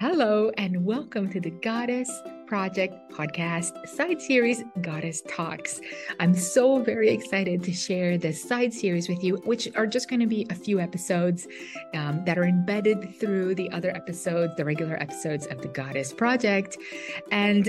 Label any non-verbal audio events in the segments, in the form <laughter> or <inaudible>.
Hello, and welcome to the Goddess Project podcast side series, Goddess Talks. I'm so very excited to share this side series with you, which are just going to be a few episodes um, that are embedded through the other episodes, the regular episodes of the Goddess Project. And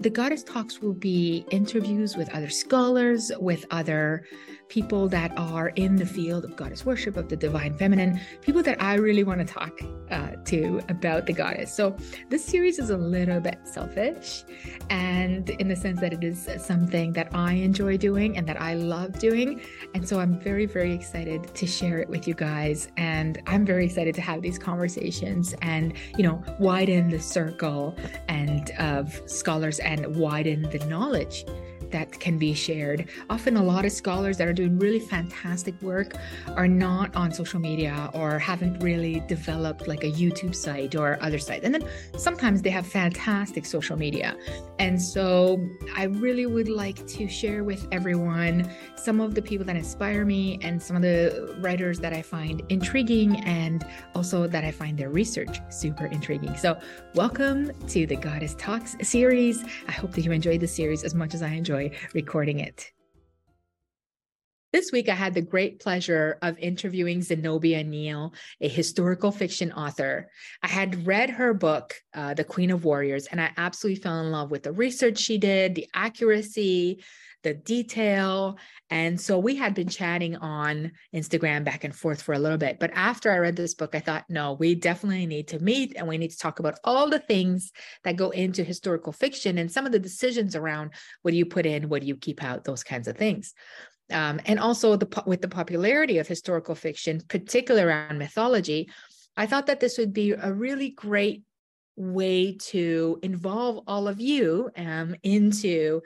the Goddess Talks will be interviews with other scholars, with other people that are in the field of goddess worship, of the divine feminine, people that I really want to talk uh, to about the goddess. So this series is a little bit selfish, and in the sense that it is something that I enjoy doing and that I love doing. And so I'm very, very excited to share it with you guys. And I'm very excited to have these conversations and, you know, widen the circle and of scholars and widen the knowledge that can be shared. Often, a lot of scholars that are doing really fantastic work are not on social media or haven't really developed like a YouTube site or other site. And then sometimes they have fantastic social media. And so, I really would like to share with everyone some of the people that inspire me and some of the writers that I find intriguing and also that I find their research super intriguing. So, welcome to the Goddess Talks series. I hope that you enjoyed the series as much as I enjoy enjoy recording it. This week, I had the great pleasure of interviewing Zenobia Neil, a historical fiction author. I had read her book, uh, The Queen of Warriors, and I absolutely fell in love with the research she did, the accuracy, the detail. And so we had been chatting on Instagram back and forth for a little bit. But after I read this book, I thought, no, we definitely need to meet and we need to talk about all the things that go into historical fiction and some of the decisions around what do you put in, what do you keep out, those kinds of things. Um, and also the with the popularity of historical fiction, particularly around mythology, I thought that this would be a really great way to involve all of you um, into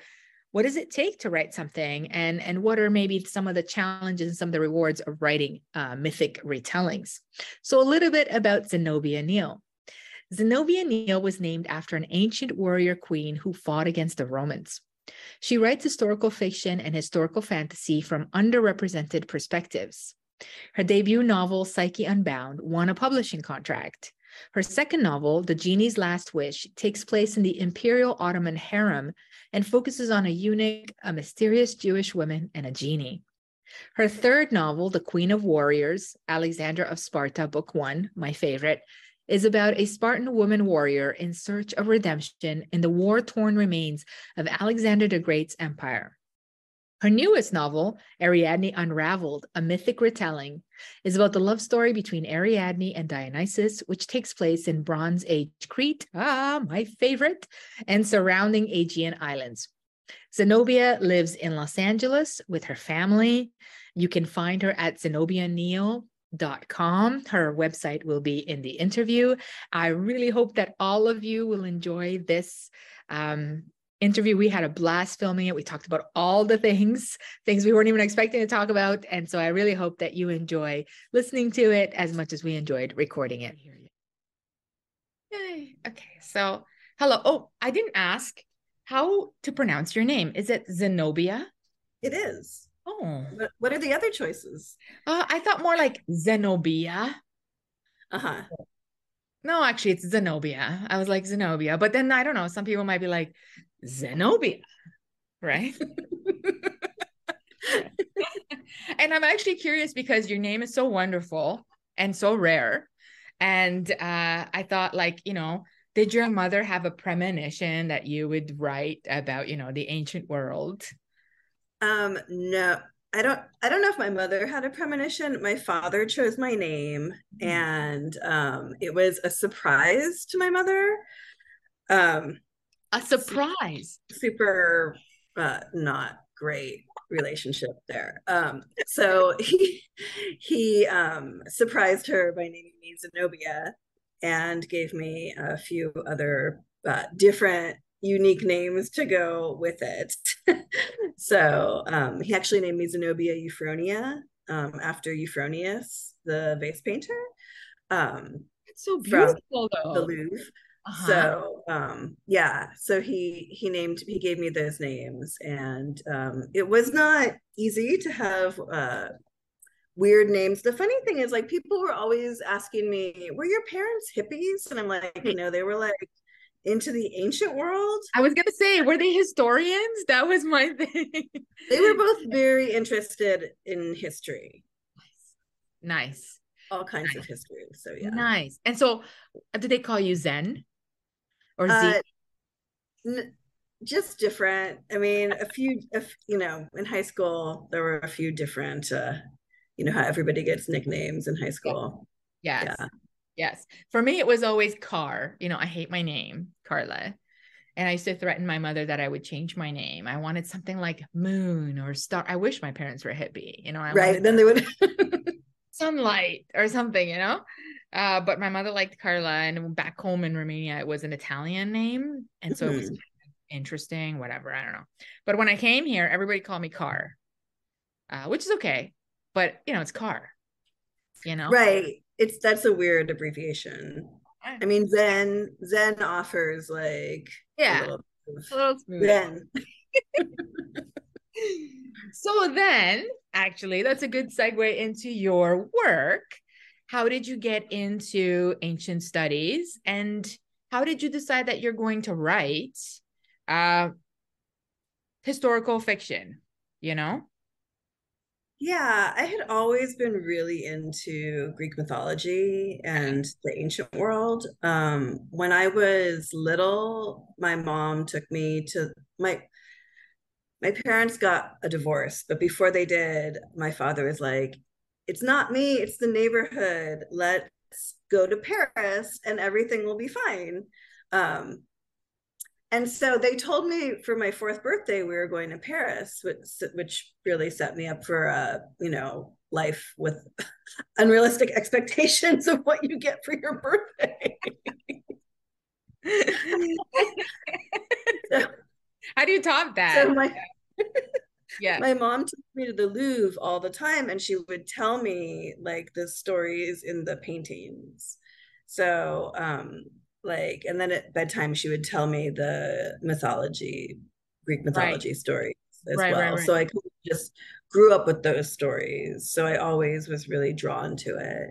what does it take to write something? And and what are maybe some of the challenges and some of the rewards of writing uh, mythic retellings? So a little bit about zenobia neil zenobia neil was named after an ancient warrior queen who fought against the romans. She writes historical fiction and historical fantasy from underrepresented perspectives. Her debut novel psyche unbound won a publishing contract. Her second novel, The Jinni's Last Wish, takes place in the Imperial Ottoman harem and focuses on a eunuch, a mysterious Jewish woman, and a jinni. Her third novel, The Queen of Warriors, Alexandra of Sparta, Book One, my favorite, is about a Spartan woman warrior in search of redemption in the war torn remains of Alexander the Great's empire. Her newest novel, Ariadne Unraveled, a mythic retelling, is about the love story between Ariadne and Dionysus, which takes place in Bronze Age Crete, ah, my favorite, and surrounding Aegean islands. Zenobia lives in Los Angeles with her family. You can find her at zenobianeil.com. Her website will be in the interview. I really hope that all of you will enjoy this um, interview. We had a blast filming it. We talked about all the things, things we weren't even expecting to talk about. And so I really hope that you enjoy listening to it as much as we enjoyed recording it. Yay. Okay. So, hello. Oh, I didn't ask how to pronounce your name. Is it Zenobia? It is. Oh. What are the other choices? Uh, I thought more like Zenobia. Uh huh. No, actually, it's Zenobia. I was like Zenobia, but then I don't know. Some people might be like Zenobia, right? <laughs> and I'm actually curious because your name is so wonderful and so rare. And uh, I thought, like, you know, did your mother have a premonition that you would write about, you know, the ancient world? Um, no, I don't I don't know if my mother had a premonition. My father chose my name mm-hmm. and um it was a surprise to my mother. Um a surprise. Super uh not great relationship there. Um so <laughs> he he um surprised her by naming me Zenobia and gave me a few other uh, different unique names to go with it. <laughs> so um, he actually named me Zenobia Euphronia um, after Euphronius, the vase painter. Um, it's so beautiful, though. The Louvre. Uh-huh. So um, yeah, so he he named he gave me those names, and um, it was not easy to have uh, weird names. The funny thing is, like, people were always asking me, "Were your parents hippies?" And I'm like, you know, they were like into the ancient world. I was gonna say, were they historians? That was my <laughs> thing. they were both very interested in history. Nice. All kinds nice. of history. So yeah. Nice. And so, uh, did they call you Zen or Z? Uh, n- just different. I mean, a few, if you know, in high school there were a few different. uh You know how everybody gets nicknames in high school. Yes. Yeah. Yes. For me, it was always Car. You know, I hate my name, Carla. And I used to threaten my mother that I would change my name. I wanted something like Moon or Star. I wish my parents were hippie, you know. I right. Then they would <laughs> sunlight or something, you know. Uh, but my mother liked Carla, and back home in Romania, it was an Italian name, and so mm-hmm. it was mm-hmm. interesting. Whatever, I don't know. But when I came here, everybody called me Car, uh, which is okay. But you know, it's Car. You know, right? it's that's a weird abbreviation. I mean, Zen Zen offers like yeah, a little, Zen. <laughs> <laughs> so then, actually, that's a good segue into your work. How did you get into ancient studies, and how did you decide that you're going to write uh, historical fiction? You know. Yeah, I had always been really into Greek mythology and the ancient world. Um, when I was little, my mom took me to my my parents got a divorce, but before they did, my father was like, "It's not me, it's the neighborhood. Let's go to Paris and everything will be fine." Um, and so they told me for my fourth birthday we were going to Paris, which, which really set me up for a you know life with <laughs> unrealistic expectations of what you get for your birthday. so, <laughs> How do you top that? So my, yeah, my mom took me to the Louvre all the time, and she would tell me like the stories in the paintings. So um, like and then at bedtime she would tell me the mythology greek mythology right. stories as right, well. right, so i just grew up with those stories. So i always was really drawn to it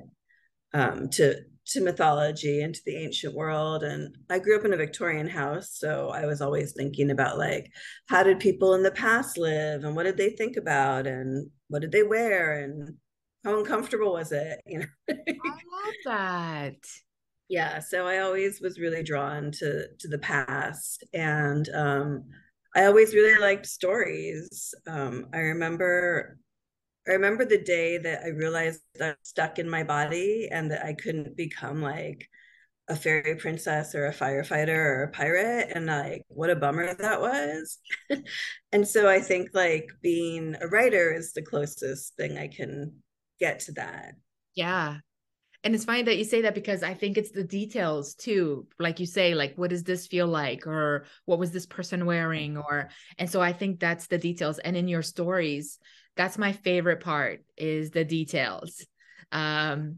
um, to to mythology and to the ancient world. And i grew up in a victorian house so i was always thinking about like how did people in the past live and what did they think about and what did they wear and how uncomfortable was it you know? I love that yeah so i always was really drawn to to the past and um i always really liked stories. Um i remember i remember the day that i realized that I was stuck in my body and that i couldn't become like a fairy princess or a firefighter or a pirate and like what a bummer that was. <laughs> And so i think like being a writer is the closest thing i can get to that. Yeah and it's funny that you say that because i think it's the details too like you say like what does this feel like? Or what was this person wearing? Or and so i think that's the details. And in your stories that's my favorite part is the details. Um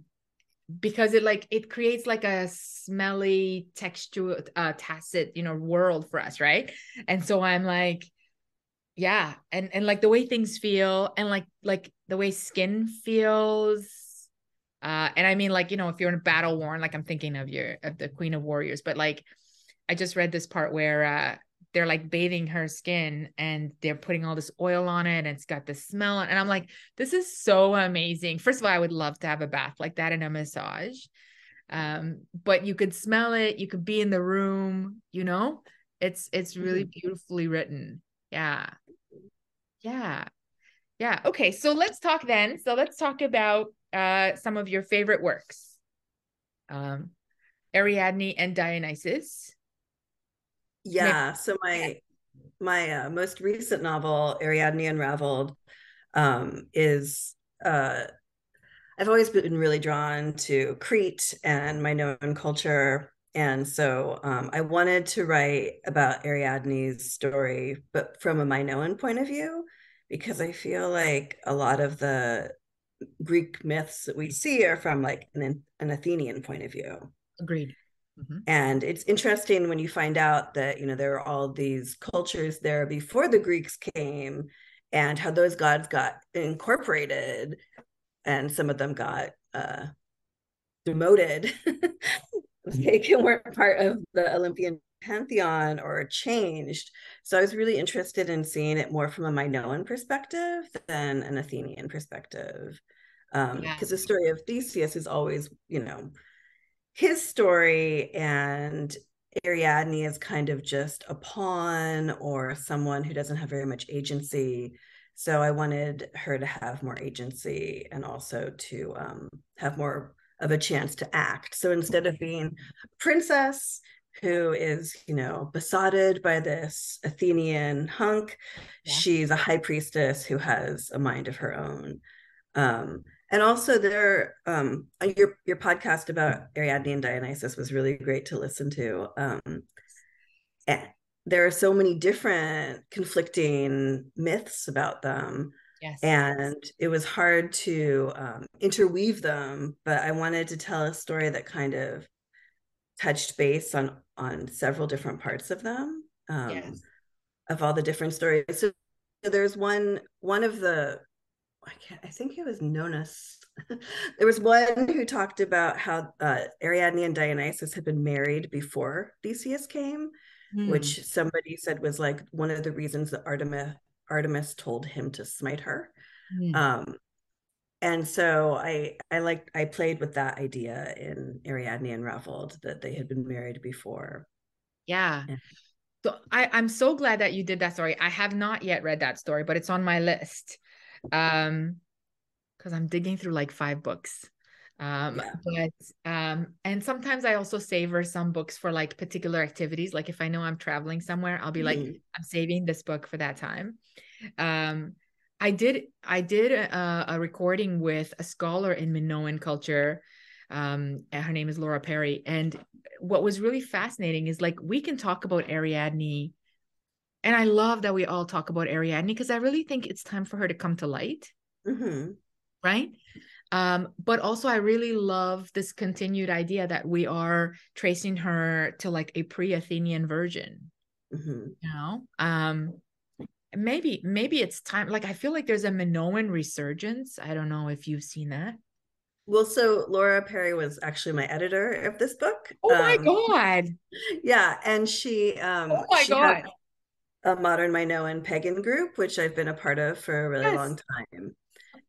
because it like it creates like a smelly texture uh tacit you know world for us right? And so i'm like yeah. And and like the way things feel and like like the way skin feels uh, and I mean, like, you know, if you're in a battle worn, like I'm thinking of your of the Queen of Warriors, but like I just read this part where uh they're like bathing her skin and they're putting all this oil on it and it's got this smell. And I'm like, this is so amazing. First of all, I would love to have a bath like that and a massage. Um, but you could smell it, you could be in the room, you know, it's it's really mm-hmm. beautifully written. Yeah. Yeah. Yeah. Okay. So let's talk then. So let's talk about uh, some of your favorite works um, Ariadne and Dionysus. Yeah. Maybe- so my my uh, most recent novel, Ariadne Unraveled, um, is uh, I've always been really drawn to Crete and Minoan culture. And so um, I wanted to write about Ariadne's story, but from a Minoan point of view, because I feel like a lot of the Greek myths that we see are from like an, an Athenian point of view. Agreed. Mm-hmm. And it's interesting when you find out that, you know, there are all these cultures there before the Greeks came and how those gods got incorporated and some of them got uh, demoted. <laughs> they weren't part of the Olympian pantheon or changed. So I was really interested in seeing it more from a Minoan perspective than an Athenian perspective. Because um, yeah. the story of Theseus is always, you know, his story and Ariadne is kind of just a pawn or someone who doesn't have very much agency. So I wanted her to have more agency and also to um, have more of a chance to act. So instead of being princess who is, you know, besotted by this Athenian hunk, yeah. she's a high priestess who has a mind of her own. Um, and also there um your your podcast about ariadne and dionysus was really great to listen to um and there are so many different conflicting myths about them yes. and it was hard to um, interweave them but i wanted to tell a story that kind of touched base on on several different parts of them um, yes. of all the different stories so there's one one of the I can't, I think it was Nonnus <laughs> there was one who talked about how uh, Ariadne and Dionysus had been married before Theseus came, mm. which somebody said was like one of the reasons that Artemis Artemis told him to smite her. Mm. Um, and so I I like I played with that idea in Ariadne Unraveled that they had been married before. Yeah. So I, I'm so glad that you did that story. I have not yet read that story, but it's on my list um because i'm digging through like five books um yeah. but um and sometimes i also savor some books for like particular activities like if i know i'm traveling somewhere i'll be mm. like i'm saving this book for that time um i did i did a, a recording with a scholar in minoan culture um her name is laura perry and what was really fascinating is like we can talk about ariadne and I love that we all talk about Ariadne because I really think it's time for her to come to light. Mm-hmm. Right. Um, but also I really love this continued idea that we are tracing her to like a pre-Athenian version. Mm-hmm. You know? Um maybe maybe it's time like I feel like there's a Minoan resurgence. I don't know if you've seen that. Well, so Laura Perry was actually my editor of this book. Oh my um, god! Yeah, and she. Um, oh my god! A modern Minoan pagan group, which I've been a part of for a really yes. long time.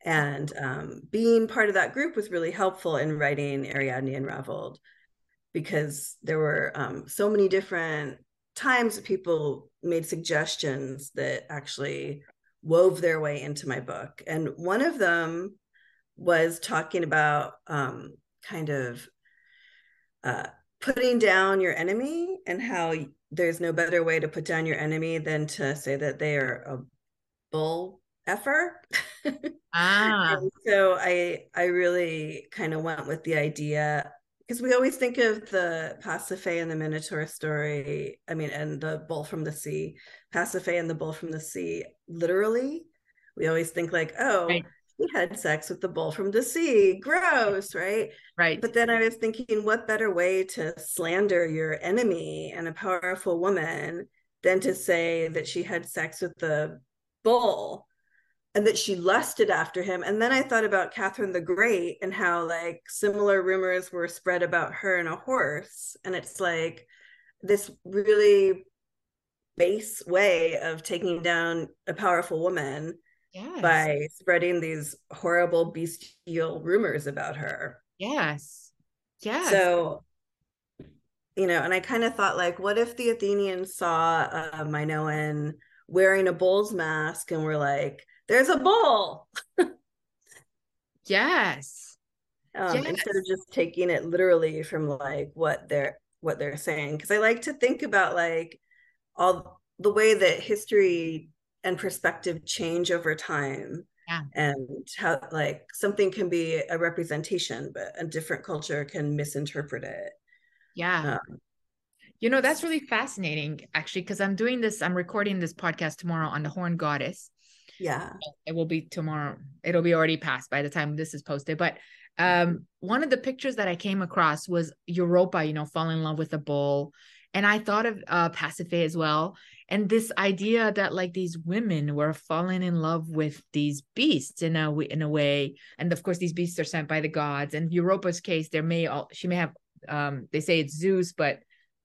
And um, being part of that group was really helpful in writing Ariadne Unraveled because there were um, so many different times people made suggestions that actually wove their way into my book. And one of them was talking about um, kind of uh, putting down your enemy and how there's no better way to put down your enemy than to say that they are a bull effer. <laughs> Ah. so I I really kind of went with the idea because we always think of the Pasiphae and the Minotaur story. I mean, and the bull from the sea, Pasiphae and the bull from the sea, literally. We always think like, oh, right he had sex with the bull from the sea. Gross, right? Right. But then I was thinking, what better way to slander your enemy and a powerful woman than to say that she had sex with the bull and that she lusted after him. And then I thought about Catherine the Great and how like similar rumors were spread about her and a horse. And it's like this really base way of taking down a powerful woman yes. by spreading these horrible bestial rumors about her. Yes. Yes. So, you know, and I kind of thought, like, what if the Athenians saw uh, Minoan wearing a bull's mask and were like, there's a bull? yes. Um, yes. Instead of just taking it literally from like what they're what they're saying, because I like to think about like all the way that history and perspective change over time yeah. and how like something can be a representation but a different culture can misinterpret it yeah um, you know that's really fascinating actually because i'm doing this i'm recording this podcast tomorrow on the horn goddess yeah. It will be tomorrow. It'll be already passed by the time this is posted. But um one of the pictures that i came across was europa you know fall in love with a bull. And I thought of uh Pasiphae as well. And this idea that like these women were falling in love with these beasts in a in a way, and of course these beasts are sent by the gods. And Europa's case, there may all she may have um they say it's Zeus, but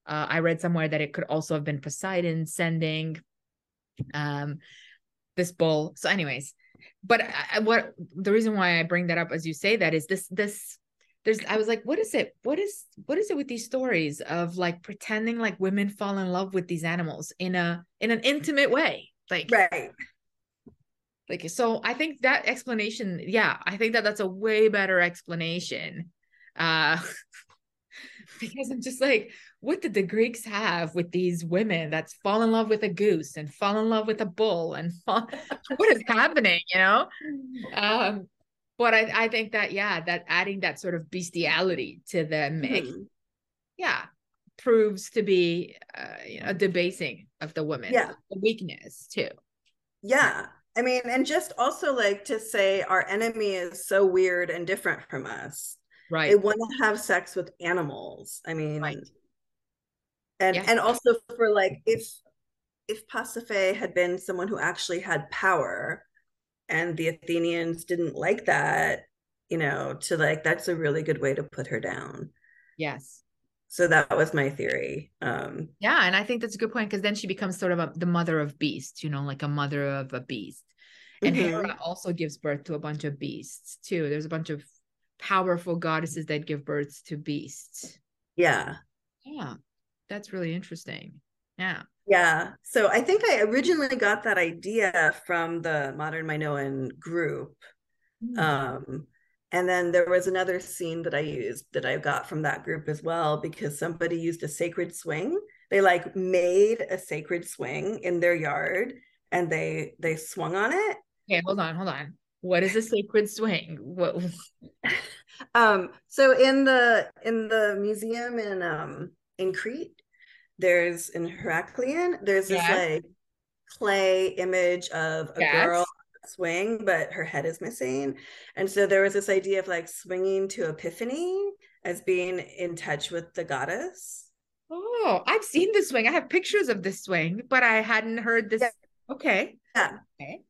uh, I read somewhere that it could also have been Poseidon sending. Um this bull. So, anyways, but I, what the reason why I bring that up as you say that is this this there's I was like, what is it? What is what is it with these stories of like pretending like women fall in love with these animals in a in an intimate way? Like right. Like so I think that explanation, yeah, I think that that's a way better explanation. Uh <laughs> because I'm just like, what did the Greeks have with these women that's fall in love with a goose and fall in love with a bull and fall, <laughs> what is happening, you know? Um, but I, I think that yeah, that adding that sort of bestiality to the mix, mm-hmm. yeah, proves to be uh, you know, a debasing of the woman, yeah, a weakness too. Yeah, I mean, and just also like to say our enemy is so weird and different from us. Right. They want to have sex with animals. I mean, right and yeah. and also for like if if Pasiphae had been someone who actually had power and the Athenians didn't like that, you know, to like that's a really good way to put her down. Yes. So that was my theory. Um Yeah, and I think that's a good point because then she becomes sort of a, the mother of beasts, you know, like a mother of a beast. And mm-hmm. Hera also gives birth to a bunch of beasts too. There's a bunch of powerful goddesses that give birth to beasts. Yeah. Yeah that's really interesting. Yeah. Yeah. So I think I originally got that idea from the Modern Minoan group. Mm. Um, and then there was another scene that I used that I got from that group as well because somebody used a sacred swing. They like made a sacred swing in their yard and they they swung on it. Okay, hold on, hold on. What is a sacred swing? What <laughs> um so in the in the museum in um in Crete, there's in Heraklion, there's this yes. like clay image of a yes. girl swing, but her head is missing. And so there was this idea of like swinging to Epiphany as being in touch with the goddess. Oh, I've seen the swing. I have pictures of the swing, but I hadn't heard this. Yeah. Okay. Yeah. Okay.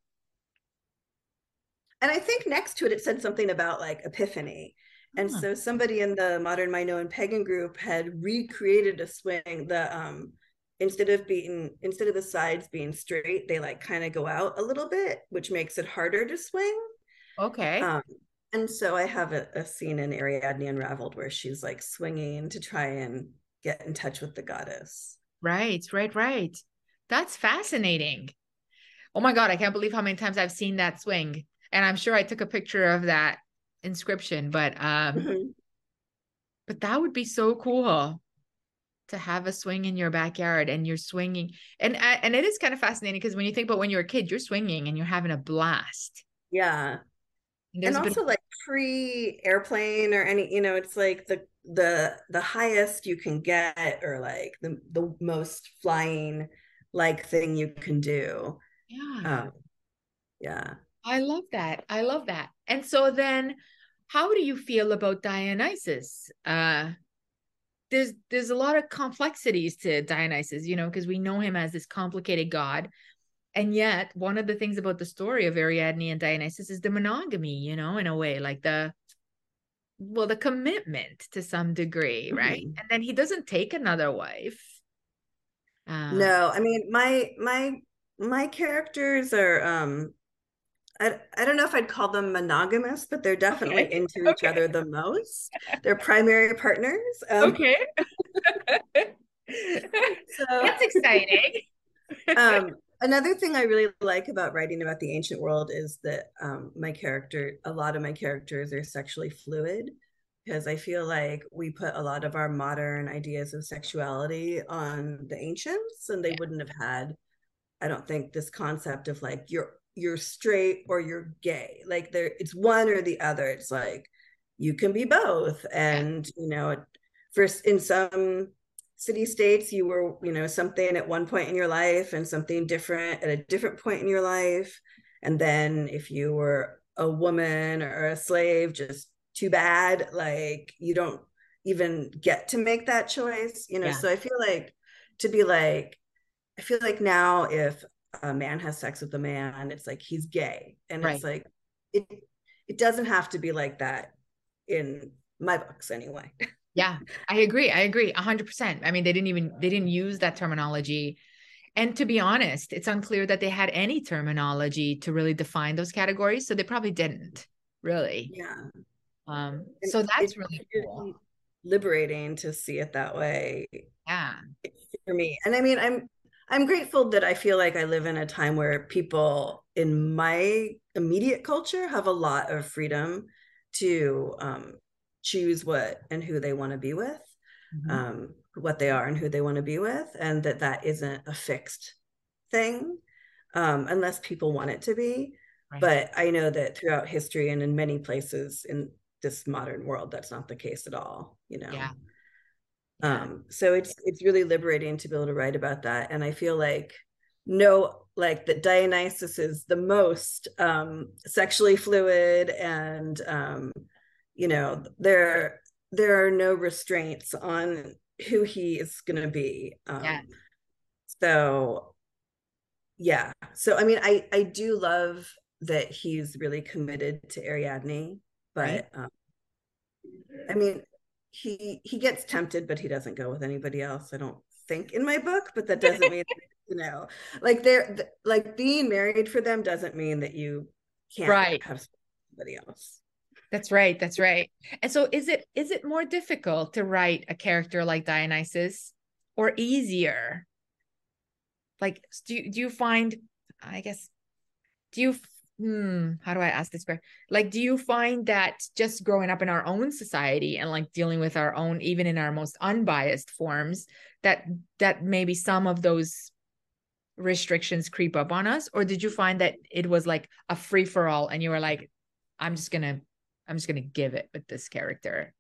And I think next to it, it said something about like Epiphany. And huh. so somebody in the modern Minoan pagan group had recreated a swing. The um instead of being instead of the sides being straight, they like kind of go out a little bit, which makes it harder to swing. Okay. Um, and so I have a, a scene in Ariadne Unraveled where she's like swinging to try and get in touch with the goddess. Right, right, right. That's fascinating. Oh my God, I can't believe how many times I've seen that swing. And I'm sure I took a picture of that inscription, but um mm-hmm. but that would be so cool to have a swing in your backyard and you're swinging and and it is kind of fascinating because when you think about when you're a kid you're swinging and you're having a blast. Yeah. And, and also like pre airplane or any you know it's like the the the highest you can get or like the the most flying like thing you can do. Yeah. Um, yeah I love that. I love that. And so then how do you feel about Dionysus? Uh there's there's a lot of complexities to Dionysus, you know, because we know him as this complicated god. And yet, one of the things about the story of Ariadne and Dionysus is the monogamy, you know, in a way, like the well, the commitment to some degree, mm-hmm. right? And then he doesn't take another wife. Um, no, I mean my my my characters are um I, I don't know if I'd call them monogamous, but they're definitely okay. into okay. each other the most. They're primary partners. Um, okay. so <laughs> that's exciting. <laughs> um, another thing I really like about writing about the ancient world is that um, my character, a lot of my characters are sexually fluid because I feel like we put a lot of our modern ideas of sexuality on the ancients and they yeah. wouldn't have had, I don't think, this concept of like you're you're straight or you're gay. Like there it's one or the other. It's like you can be both. And you know first in some city states you were you know something at one point in your life and something different at a different point in your life. And then if you were a woman or a slave just too bad like you don't even get to make that choice you know? Yeah. so i feel like to be like, I feel like now if a man has sex with a man, it's like he's gay. And right. it's like it it doesn't have to be like that in my books anyway. <laughs> yeah, I agree. I agree 100%. I mean, they didn't even they didn't use that terminology. And to be honest, it's unclear that they had any terminology to really define those categories, so they probably didn't. Really. Yeah. Um so that's really cool. liberating to see it that way. Yeah. For me. And I mean, I'm I'm grateful that I feel like I live in a time where people in my immediate culture have a lot of freedom to um, choose what and who they want to be with, mm-hmm. um, what they are and who they want to be with, and that that isn't a fixed thing um, unless people want it to be. Right. But I know that throughout history and in many places in this modern world, that's not the case at all. You know. Yeah um so it's it's really liberating to be able to write about that and i feel like no like that dionysus is the most um sexually fluid and um you know there there are no restraints on who he is going to be um yeah. so yeah so i mean i i do love that he's really committed to ariadne but right. um i mean he he gets tempted, but he doesn't go with anybody else. I don't think in my book, but that doesn't mean <laughs> you know, like they're like being married for them doesn't mean that you can't right. have somebody else. That's right. That's right. And so is it is it more difficult to write a character like Dionysus or easier? Like do you, do you find I guess do you hmm, how do I ask this question? Like, do you find that just growing up in our own society and like dealing with our own, even in our most unbiased forms, that that maybe some of those restrictions creep up on us? Or did you find that it was like a free for all and you were like, I'm just gonna, I'm just gonna give it with this character?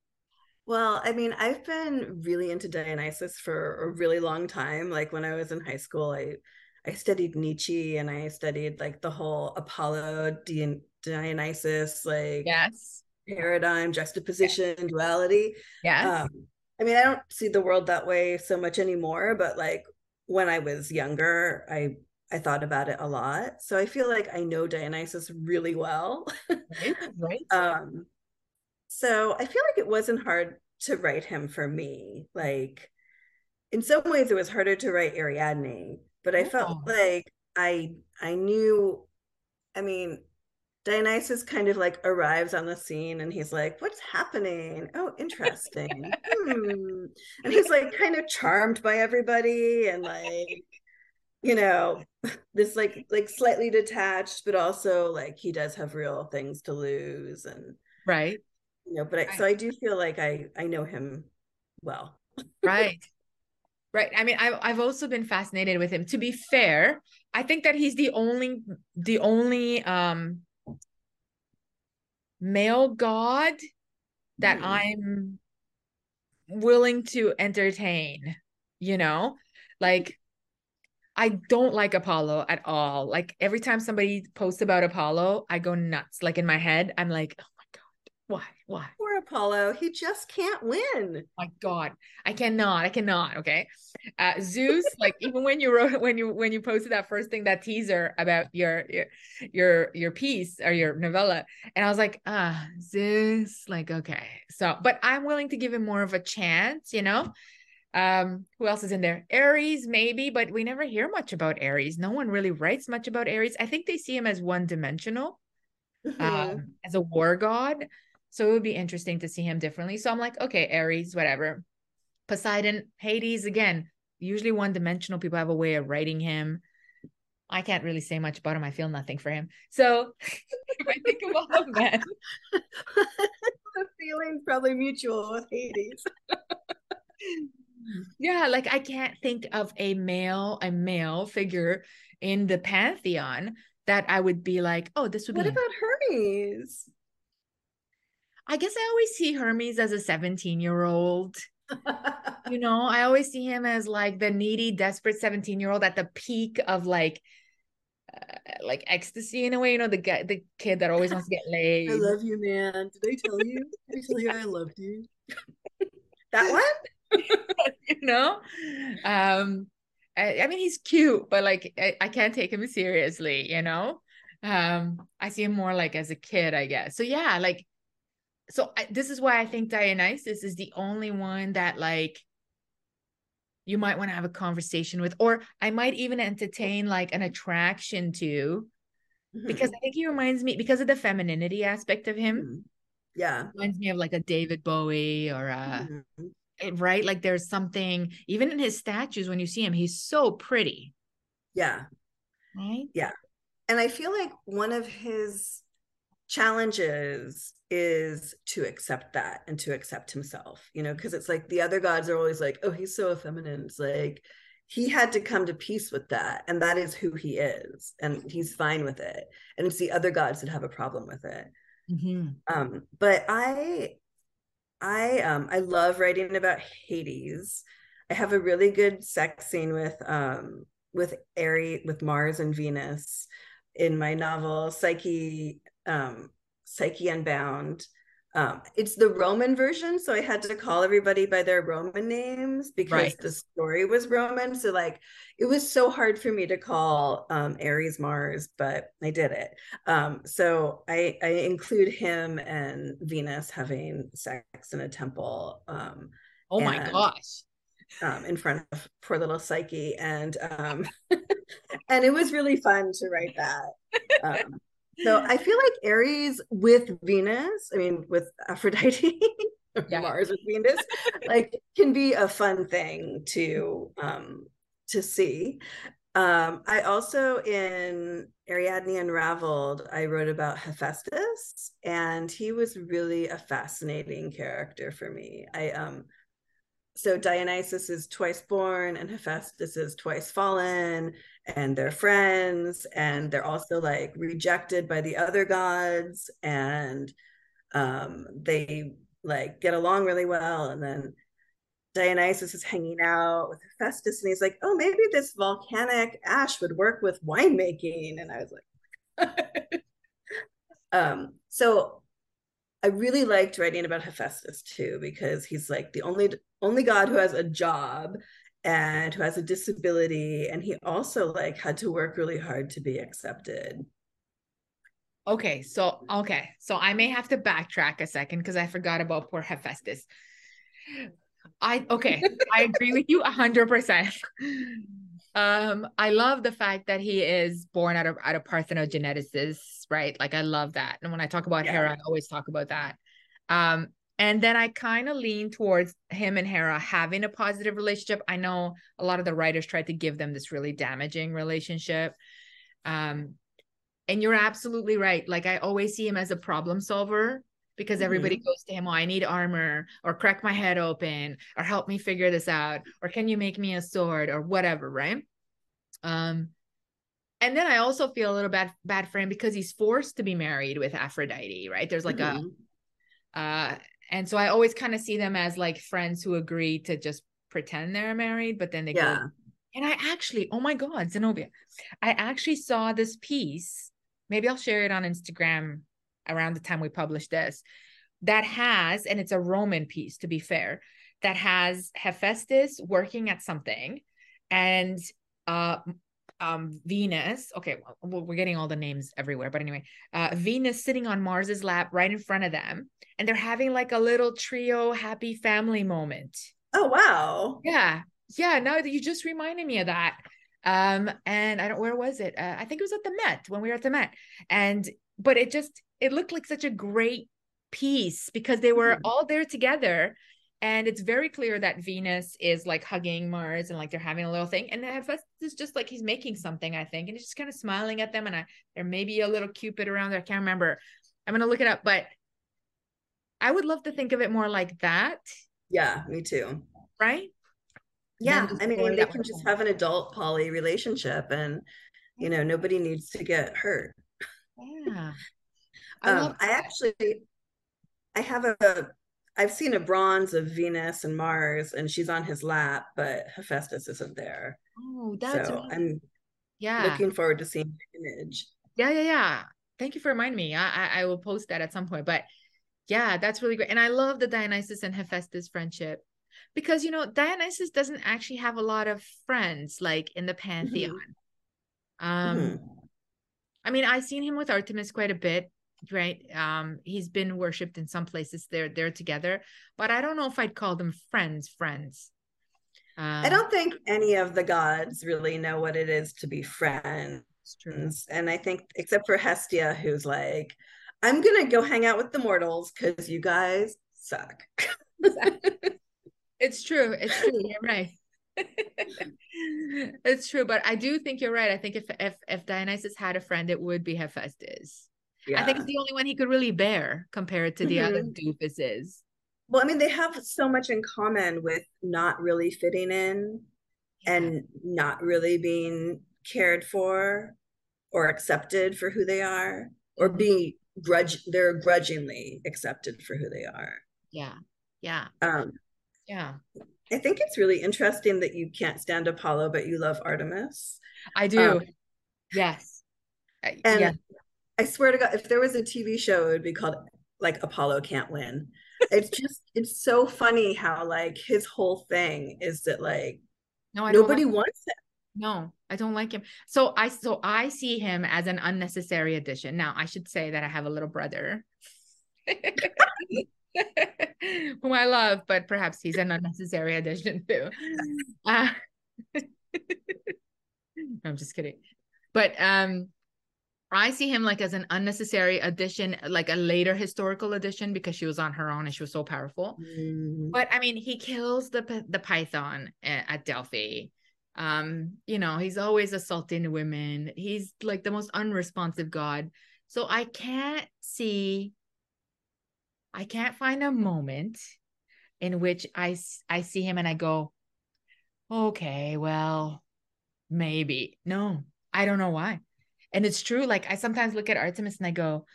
Well, I mean, I've been really into Dionysus for a really long time. Like when I was in high school, I I studied Nietzsche and I studied like the whole Apollo Dionysus like yes paradigm juxtaposition yes. duality. Yeah. Um, I mean, I don't see the world that way so much anymore, but like when I was younger, I I thought about it a lot. So I feel like I know Dionysus really well. right. Right. <laughs> um so I feel like it wasn't hard to write him for me. Like in some ways it was harder to write Ariadne but I felt oh. like I I knew I mean Dionysus kind of like arrives on the scene and he's like, What's happening? Oh, interesting. hmm. <laughs> And he's like kind of charmed by everybody and like, you know, <laughs> this like like slightly detached, but also like he does have real things to lose and right. You know, but I, so I do feel like I I know him well. right. Right. I mean, I've I've also been fascinated with him. To be fair, I think that he's the only the only um male god that mm. I'm willing to entertain, you know? Like I don't like Apollo at all. Like every time somebody posts about Apollo, I go nuts. Like in my head, I'm like, oh my God, why? Why? Apollo. He just can't win. My God. I cannot. I cannot. Okay. Uh, Zeus, like <laughs> even when you wrote when you when you posted that first thing, that teaser about your your your your piece or your novella, and I was like, ah, Zeus, like, okay. So, but I'm willing to give him more of a chance, you know. Um, who else is in there? Ares, maybe, but we never hear much about Ares. No one really writes much about Ares. I think they see him as one dimensional, mm-hmm. um, as a war god. So it would be interesting to see him differently. So I'm like, okay, Ares, whatever. Poseidon, Hades, again, usually one dimensional. People have a way of writing him. I can't really say much about him. I feel nothing for him. So <laughs> if I think of all of that, <laughs> the feeling's probably mutual with Hades. <laughs> yeah, like I can't think of a male, a male figure in the pantheon that I would be like, oh, this would what be. What about Hermes? I guess I always see Hermes as a 17 year old. <laughs> you know, I always see him as like the needy, desperate 17 year old at the peak of like, uh, like ecstasy in a way, you know, the guy, the kid that always wants to get <laughs> laid. I love you, man. Did I tell you? Did I tell you I loved you? <laughs> that one? you know? Um, I, I, mean, he's cute, but like, I, I can't take him seriously, you know? Um, I see him more like as a kid, I guess. So yeah, like, so I, this is why I think Dionysus is the only one that like you might want to have a conversation with, or I might even entertain like an attraction to, mm-hmm. because I think he reminds me because of the femininity aspect of him. Mm-hmm. Yeah, reminds me of like a David Bowie or a. Mm-hmm. Right, like there's something even in his statues when you see him, he's so pretty. Yeah, right. Yeah, and I feel like one of his challenges is to accept that and to accept himself, you know, because it's like the other gods are always like, oh, he's so effeminate. It's like he had to come to peace with that. And that is who he is. And he's fine with it. And it's the other gods that have a problem with it. Mm-hmm. Um, but I, I, um, I love writing about Hades. I have a really good sex scene with, um, with Ares, with Mars and Venus in my novel Psyche um, Psyche Unbound. Um, it's the Roman version, so I had to call everybody by their Roman names because right. the story was Roman. So like, it was so hard for me to call um, Ares Mars, but I did it. Um, so I, I include him and Venus having sex in a temple. Um, oh my and, gosh! Um, in front of poor little Psyche, and um, <laughs> and it was really fun to write that. Um, so I feel like Ares with Venus, I mean, with Aphrodite, <laughs> yeah. Mars with Venus, like can be a fun thing to um to see. Um, I also in Ariadne Unraveled, I wrote about Hephaestus, and he was really a fascinating character for me. I um so Dionysus is twice born and Hephaestus is twice fallen and they're friends and they're also like rejected by the other gods and um, they like get along really well and then Dionysus is hanging out with Hephaestus and he's like, oh, maybe this volcanic ash would work with winemaking. And I was like, <laughs> um, so I really liked writing about Hephaestus too, because he's like the only only god who has a job and who has a disability and he also like had to work really hard to be accepted. Okay so okay so i may have to backtrack a second because i forgot about poor hephaestus. I okay i agree with you 100% um i love the fact that he is born out of out of parthenogenesis right? Like i love that. And when i talk about yeah. hera i always talk about that. Um and then I kind of lean towards him and Hera having a positive relationship. I know a lot of the writers tried to give them this really damaging relationship. Um, and you're absolutely right. Like I always see him as a problem solver because everybody mm-hmm. goes to him, oh, I need armor, or crack my head open, or help me figure this out, or can you make me a sword, or whatever, right? Um, and then I also feel a little bad bad for him because he's forced to be married with Aphrodite, right? There's like mm-hmm. a uh and so I always kind of see them as like friends who agree to just pretend they're married, but then they yeah. go. And I actually, oh my God, Zenobia, I actually saw this piece. Maybe I'll share it on Instagram around the time we publish this. That has, and it's a Roman piece to be fair, that has Hephaestus working at something and uh um Venus. Okay, well, we're getting all the names everywhere, but anyway, uh Venus sitting on Mars's lap right in front of them, and they're having like a little trio happy family moment. Oh wow. Yeah. Yeah, now that you just reminded me of that. Um, and I don't where was it? Uh, I think it was at the Met when we were at the Met. And but it just it looked like such a great piece because they were mm-hmm. all there together and it's very clear that Venus is like hugging Mars and like they're having a little thing. And Hephaestus is just like he's making something, I think, and he's just kind of smiling at them. And I, there may be a little Cupid around there. I can't remember. I'm gonna look it up, but I would love to think of it more like that. Yeah, me too. Right? Yeah, I mean, they can just have an adult poly relationship, and you know, nobody needs to get hurt. Yeah. I, um, I actually, I have a I've seen a bronze of Venus and Mars, and she's on his lap, but Hephaestus isn't there. Oh, that's so I'm yeah looking forward to seeing the image. Yeah, yeah, yeah. Thank you for reminding me. I, I, I will post that at some point. But yeah, that's really great, and I love the Dionysus and Hephaestus friendship. because you know Dionysus doesn't actually have a lot of friends like in the Mm-hmm. pantheon. Um, Mhm. I mean, I've seen him with Artemis quite a bit, right? Um, he's been worshipped in some places. They're they're together, but I don't know if I'd call them friends. Friends. Um, I don't think any of the gods really know what it is to be friends. True. And I think, except for Hestia, who's like, I'm to go hang out with the mortals because you guys suck. It's true. It's true. You're right. <laughs> it's true, but I do think you're right. I think if if if Dionysus had a friend, it would be Hephaestus. I think it's the only one he could really bear compared to the other Mhm. doofuses. Well, I mean, they have so much in common with not really fitting in and not really being cared for or accepted for who they are or Mhm. being grudge they're grudgingly accepted for who they are. yeah, yeah, Um, yeah. I think it's really interesting that you can't stand Apollo, but you love Artemis. I do. Um, yes. And yeah. I swear to God, if there was a TV show, it would be called like Apollo Can't Win. <laughs> It's just, it's so funny how like his whole thing is that like No, I nobody Like, wants him. no, I don't like him. So I so I see him as an unnecessary addition. Now I should say that I have a little brother. <laughs> who I love, but perhaps he's an unnecessary addition too. <sighs> Uh, <laughs> I'm just kidding. But um I see him like as an unnecessary addition, like a later historical addition because she was on her own and she was so powerful. Mm, But I mean, he kills the the python a- at Delphi. Um, you know, he's always assaulting women. He's like the most unresponsive god. So I can't see I can't find a moment in which I I see him and I go, "Okay, well, maybe." No, I don't know why. And it's true like I sometimes look at Artemis and I go,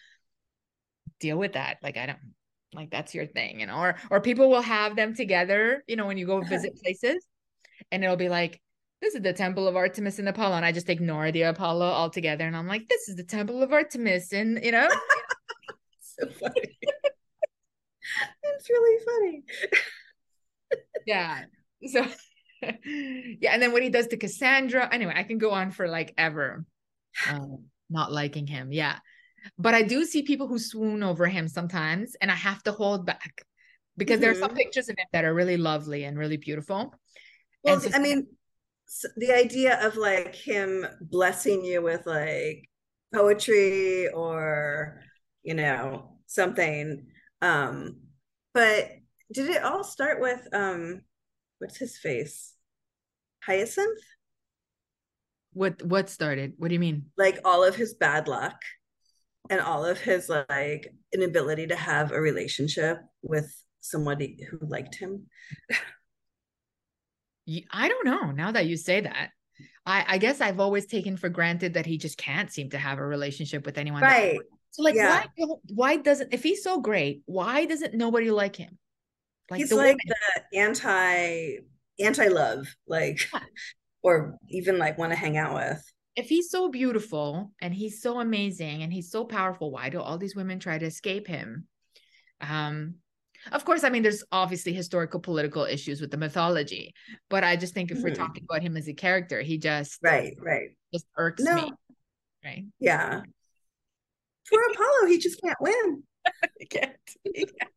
"Deal with that." Like I don't like that's your thing, you know, or or people will have them together, you know, when you go <laughs> visit places and it'll be like this is the temple of Artemis and Apollo, and I just ignore the Apollo altogether, and I'm like, this is the temple of Artemis, and you know, <laughs> <laughs> so funny. it's really funny. yeah. So, yeah, and then what he does to Cassandra, anyway, I can go on for like ever, um, not liking him, yeah. But I do see people who swoon over him sometimes, and I have to hold back because there are some pictures of him that are really lovely and really beautiful. Well, so- I mean, the idea of like him blessing you with like poetry or you know something. Um, but did it all start with um, what's his face? Hyacinth? What what started? What do you mean? Like all of his bad luck and all of his like inability to have a relationship with somebody who liked him. I don't know. Now that you say that, I I guess I've always taken for granted that he just can't seem to have a relationship with anyone. that- Right. So like, yeah. why why doesn't if he's so great, why doesn't nobody like him? Like he's the like women. the anti anti love like Yeah. Or even like want to hang out with if he's so beautiful and he's so amazing and he's so powerful, why do all these women try to escape him? Um, of course, I mean, there's obviously historical political issues with the mythology, but I just think if we're Mhm. talking about him as a character, he just right right just irks no me, right? yeah for apollo he just can't win <laughs> he can't. He can't.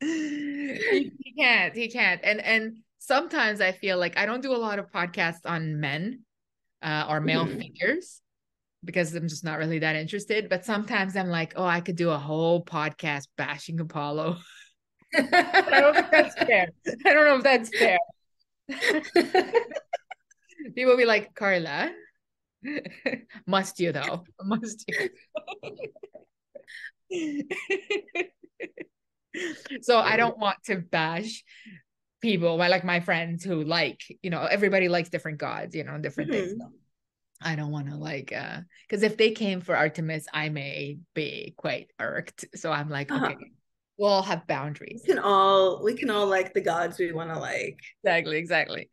he, he can't. He can't. And and sometimes I feel like I don't do a lot of podcasts on men uh, or male Mhm. figures because I'm just not really that interested. But sometimes I'm like, oh, I could do a whole podcast bashing Apollo. <laughs> I don't think that's <laughs> fair. I don't know if that's fair. <laughs> People be like, Carla, must you though? Must you? so I don't want to bash people, my like my friends who like, you know, everybody likes different gods, you know, different things. Mhm. So I don't want to like uh because if they came for Artemis, I may be quite irked. So I'm like, Uh-huh. okay, we'll all have we boundaries. can all we can all like the gods we want to like exactly exactly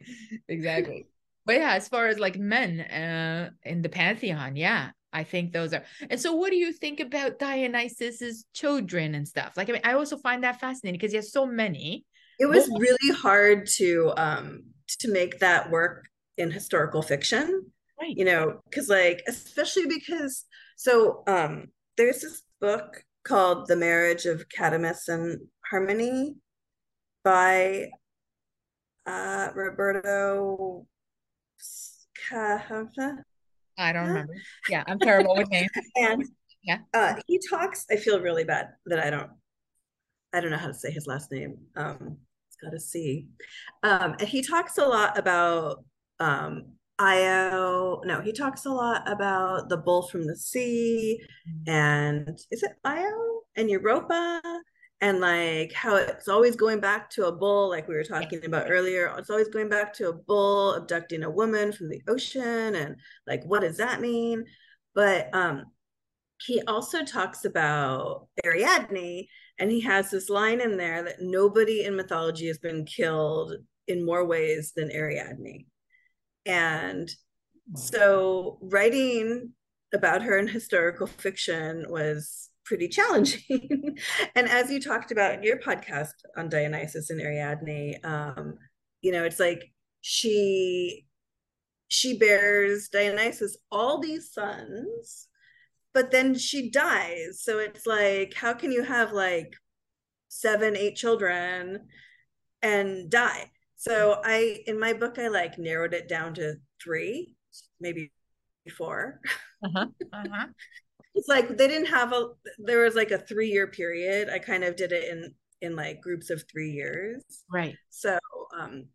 exactly but yeah as far as like men uh in the pantheon yeah i think those are and so what do you think about dionysus's children and stuff like i mean i also find that fascinating because he has so many it was really hard to um to make that work in historical fiction right you know because like especially because so um there's this book called the marriage of Cadmus and harmony by uh roberto I don't remember. Yeah, I'm terrible with names. <laughs> and yeah, uh, he talks. I feel really bad that I don't. I don't know how to say his last name. Um, it's got a C. Um, and he talks a lot about um, Io. No, he talks a lot about the bull from the sea, mm-hmm. and is it Io and Europa? and like how it's always going back to a bull like we were talking about earlier it's always going back to a bull abducting a woman from the ocean and like what does that mean but um he also talks about ariadne and he has this line in there that nobody in mythology has been killed in more ways than ariadne and so writing about her in historical fiction was pretty <laughs> challenging. and as you talked about in your podcast on Dionysus and Ariadne, um, you know, it's like she she bears Dionysus all these sons, but then she dies. So it's like, how can you have like seven, eight children and die? So I in my book I like narrowed it down to three, maybe four. Uh-huh. <laughs> Uh-huh it's like they didn't have a there was like a three year period i kind of did it in in like groups of three years right so um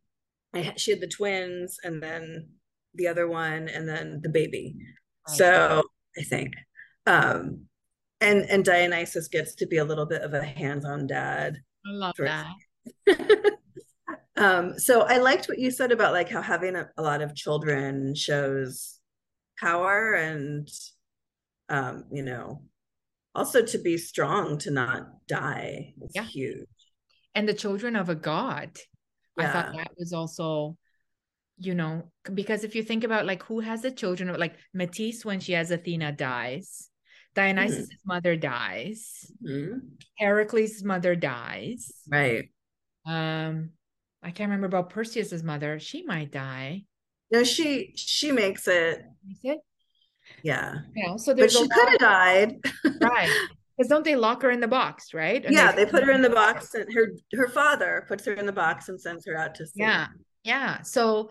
i she had the twins and then the other one and then the baby right. so i think um and and dionysus gets to be a little bit of a hands-on dad i love that <laughs> um so i liked what you said about like how having a, a lot of children shows power and um, you know, also to be strong to not die is yeah. huge. And the children of a god. Yeah. I thought that was also, you know, because if you think about like who has the children of like Metis when she has Athena dies, Dionysus' mm-hmm. mother dies, mm-hmm. Heracles' mother dies. Right. Um, I can't remember about Perseus's mother. She might die. No, she she makes it. Makes it. Yeah. You know, so but she could have died. <laughs> right. Because don't they lock her in the box, right? And yeah, they, they put her in the box, and her her father puts her in the box and sends her out to sea. Yeah, yeah. So,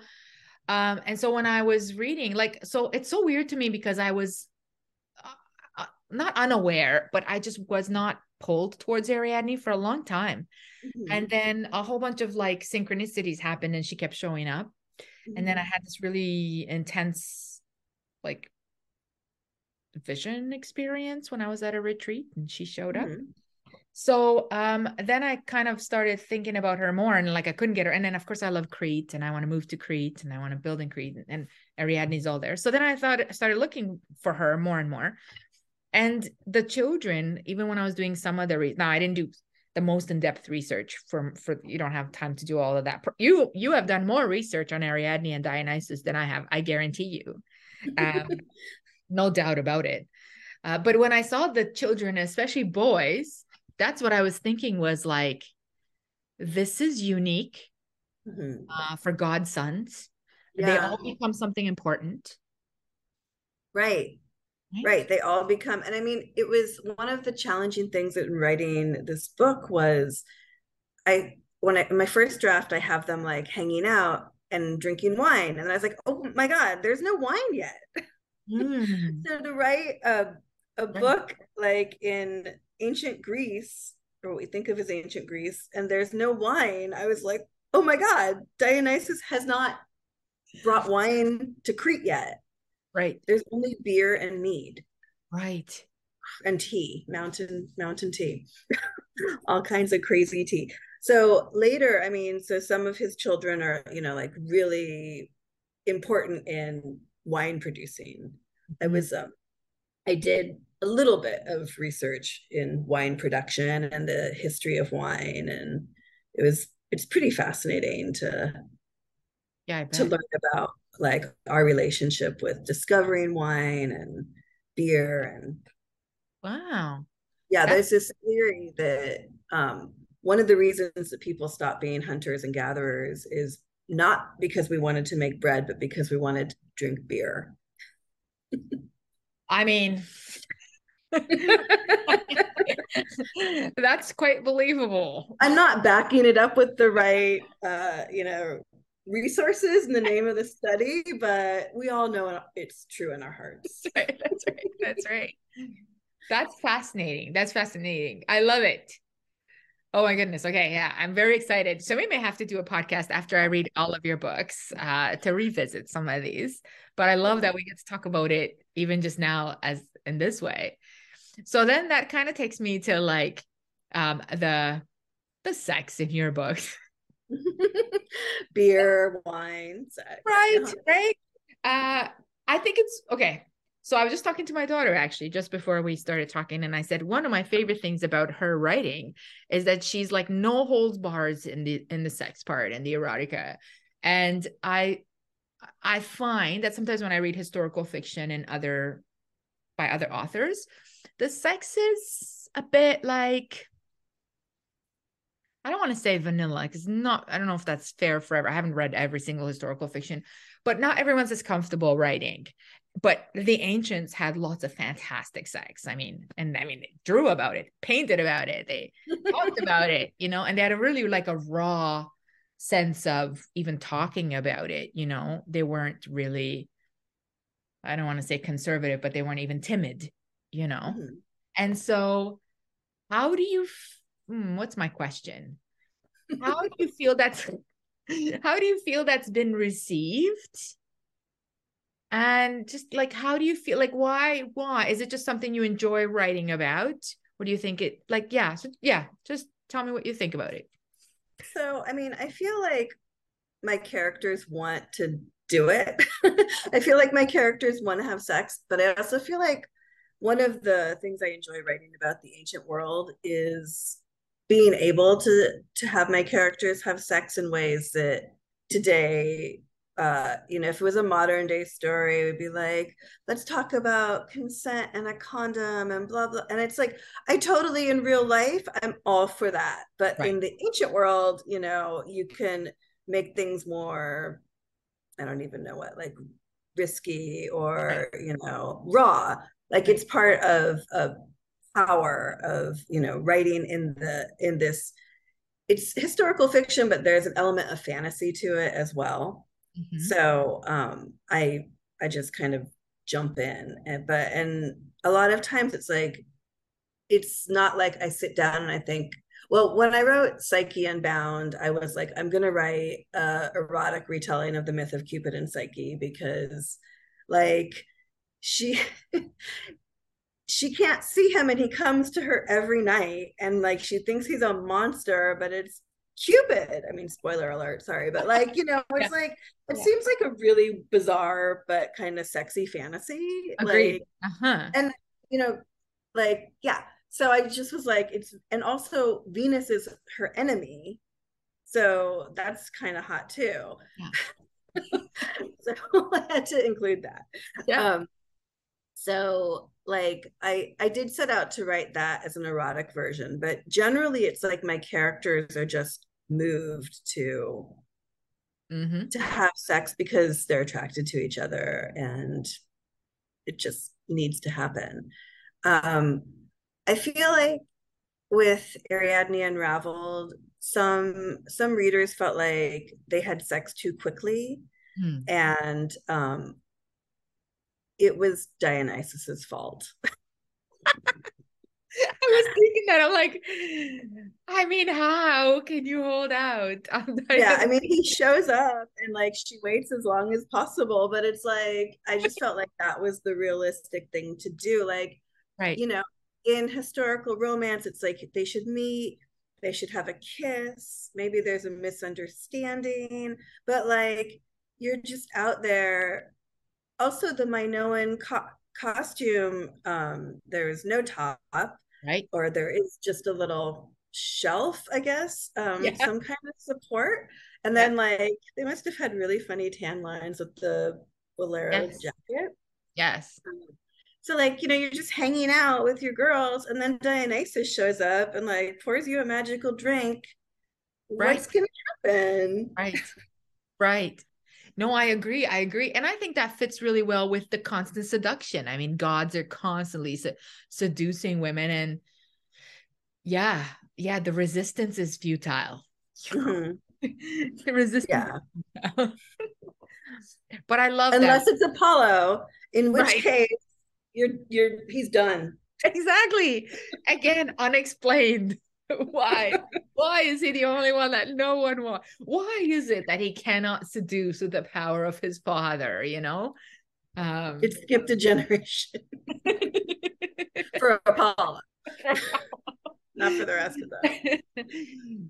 um, and so when I was reading, like, so it's so weird to me because I was not unaware, but I just was not pulled towards Ariadne for a long time, mm-hmm. and then a whole bunch of like synchronicities happened, and she kept showing up, mm-hmm. and then I mm-hmm. had this really intense, like vision experience when I was at a retreat and she showed up. Mm-hmm. So um, then I kind of started thinking about her more and like I couldn't get her. And then of course I love Crete and I want to move to Crete and I want to build in Crete and Ariadne's all there. So then I thought I started looking for her more and more. And the children, even when I was doing some other re- now I didn't do the most in-depth research for for you don't have time to do all of that. You you have done more research on Ariadne and Dionysus than I have, I guarantee you. Um, <laughs> no doubt about it. Uh, but when I saw the children, especially boys, that's what I was thinking was like, this is unique mm-hmm. uh, for God's sons. Yeah. They all become something important. Right. Right. Right. They all become, and I mean, it was one of the challenging things in writing this book was I, when I, my first draft, I have them like hanging out and drinking wine. And I was like, oh my God, there's no wine yet. <laughs> Mm. so to write a, a book like in ancient Greece, or what we think of as ancient Greece, and there's no wine, I was like, oh my God, Dionysus has not brought wine to Crete yet. Right. There's only beer and mead. Right. And tea, mountain mountain tea. <laughs> All kinds of crazy tea. So later, I mean, so some of his children are, you know, like really important in wine producing. I mm-hmm. was um, I did a little bit of research in wine production and the history of wine, and it was it's pretty fascinating to yeah to learn about like our relationship with discovering wine and beer and wow yeah That's- there's this theory that um one of the reasons that people stopped being hunters and gatherers is not because we wanted to make bread, but because we wanted to drink beer. I mean, <laughs> that's quite believable. I'm not backing it up with the right, uh, you know, resources in the name of the study, but we all know it's true in our hearts. That's right. That's right. That's right. That's fascinating. That's fascinating. I love it. Oh my goodness. Okay. Yeah. I'm very excited. So we may have to do a podcast after I read all of your books uh, to revisit some of these. But I love that we get to talk about it even just now as in this way. So then that kind of takes me to like um the the sex in your books. <laughs> Beer, wine, sex. Right, uh-huh. right. Uh I think it's okay. So I was just talking to my daughter actually just before we started talking, and I said one of my favorite things about her writing is that she's like no holds bars in the in the sex part and the erotica, and I I find that sometimes when I read historical fiction and other by other authors, the sex is a bit like I don't want to say vanilla because not I don't know if that's fair forever. I haven't read every single historical fiction, but not everyone's as comfortable writing but the ancients had lots of fantastic sex. I mean, and I mean, they drew about it, painted about it, they talked about it, you know, and they had a really like a raw sense of even talking about it, you know, they weren't really, I don't want to say conservative, but they weren't even timid, you know. Mm-hmm. And so, how do you, hmm, what's my question? <laughs> How do you feel that's, how do you feel that's been received? and just like how do you feel like why why is it just something you enjoy writing about What do you think it like yeah so yeah just tell me what you think about it so i mean i feel like my characters want to do it <laughs> i feel like my characters want to have sex but i also feel like one of the things i enjoy writing about the ancient world is being able to to have my characters have sex in ways that today uh, you know, if it was a modern day story, it would be like, let's talk about consent and a condom and blah blah. And it's like, I totally in real life, I'm all for that. But right. in the ancient world, you know, you can make things more, I don't even know what, like risky or right. you know, raw. Like it's part of of power of you know writing in the in this. It's historical fiction, but there's an element of fantasy to it as well Mm-hmm. So um, I I just kind of jump in, and but and a lot of times it's like it's not like I sit down and I think. Well, when I wrote Psyche Unbound, I was like, I'm gonna write a erotic retelling of the myth of Cupid and Psyche because, like, she <laughs> she can't see him and he comes to her every night and like she thinks he's a monster but it's Cupid. I mean, spoiler alert, sorry, but like, you know, it's yeah. like it yeah. seems like a really bizarre but kind of sexy fantasy. Agreed. Like, uh-huh. and you know, like, yeah. So I just was like, it's and also Venus is her enemy. So that's kind of hot too. Yeah. <laughs> so <laughs> I had to include that. Yeah. Um, so like i i did set out to write that as an erotic version but generally it's like my characters are just moved to mm-hmm. to have sex because they're attracted to each other and it just needs to happen um i feel like with ariadne unraveled some some readers felt like they had sex too quickly mm. and um it was Dionysus's fault. <laughs> I was thinking that I'm like, I mean, how can you hold out? <laughs> yeah, I mean, he shows up and like she waits as long as possible, but it's like I just felt like that was the realistic thing to do. Like, right, you know, in historical romance, it's like they should meet, they should have a kiss. Maybe there's a misunderstanding, but like you're just out there also the Minoan co- costume, um, there's no top, right? Or there is just a little shelf, I guess, um, yeah. some kind of support. And then, yeah. like, they must have had really funny tan lines with the bolero yes. jacket. Yes. Um, So like, you know, you're just hanging out with your girls and then Dionysus shows up and like pours you a magical drink. Right. What's gonna happen? Right. Right. No, I agree. I agree. And I think that fits really well with the constant seduction. I mean, gods are constantly se- seducing women. And yeah, yeah, the resistance is futile. Mm-hmm. <laughs> the resistance. Yeah. <laughs> but I love Unless that. it's Apollo, in which right. case you're you're he's done. Exactly. Again, unexplained. <laughs> Why? Why is he the only one that no one wants? Why is it that he cannot seduce with the power of his father? You know, um, it skipped a generation <laughs> for Apollo. <laughs> Not for the rest of them.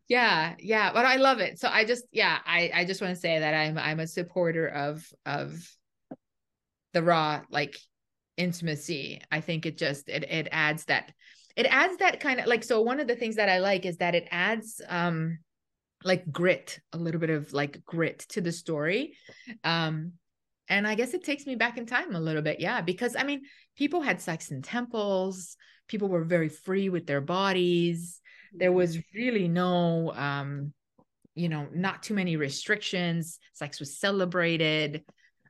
yeah, yeah, but I love it. So I just, yeah, I, I just want to say that I'm, I'm a supporter of, of the raw like intimacy. I think it just, it, it adds that it adds that kind of like so one of the things that i like is that it adds um like grit a little bit of like grit to the story um and i guess it takes me back in time a little bit yeah because i mean people had sex in temples people were very free with their bodies there mm-hmm. was really no um you know not too many restrictions sex was celebrated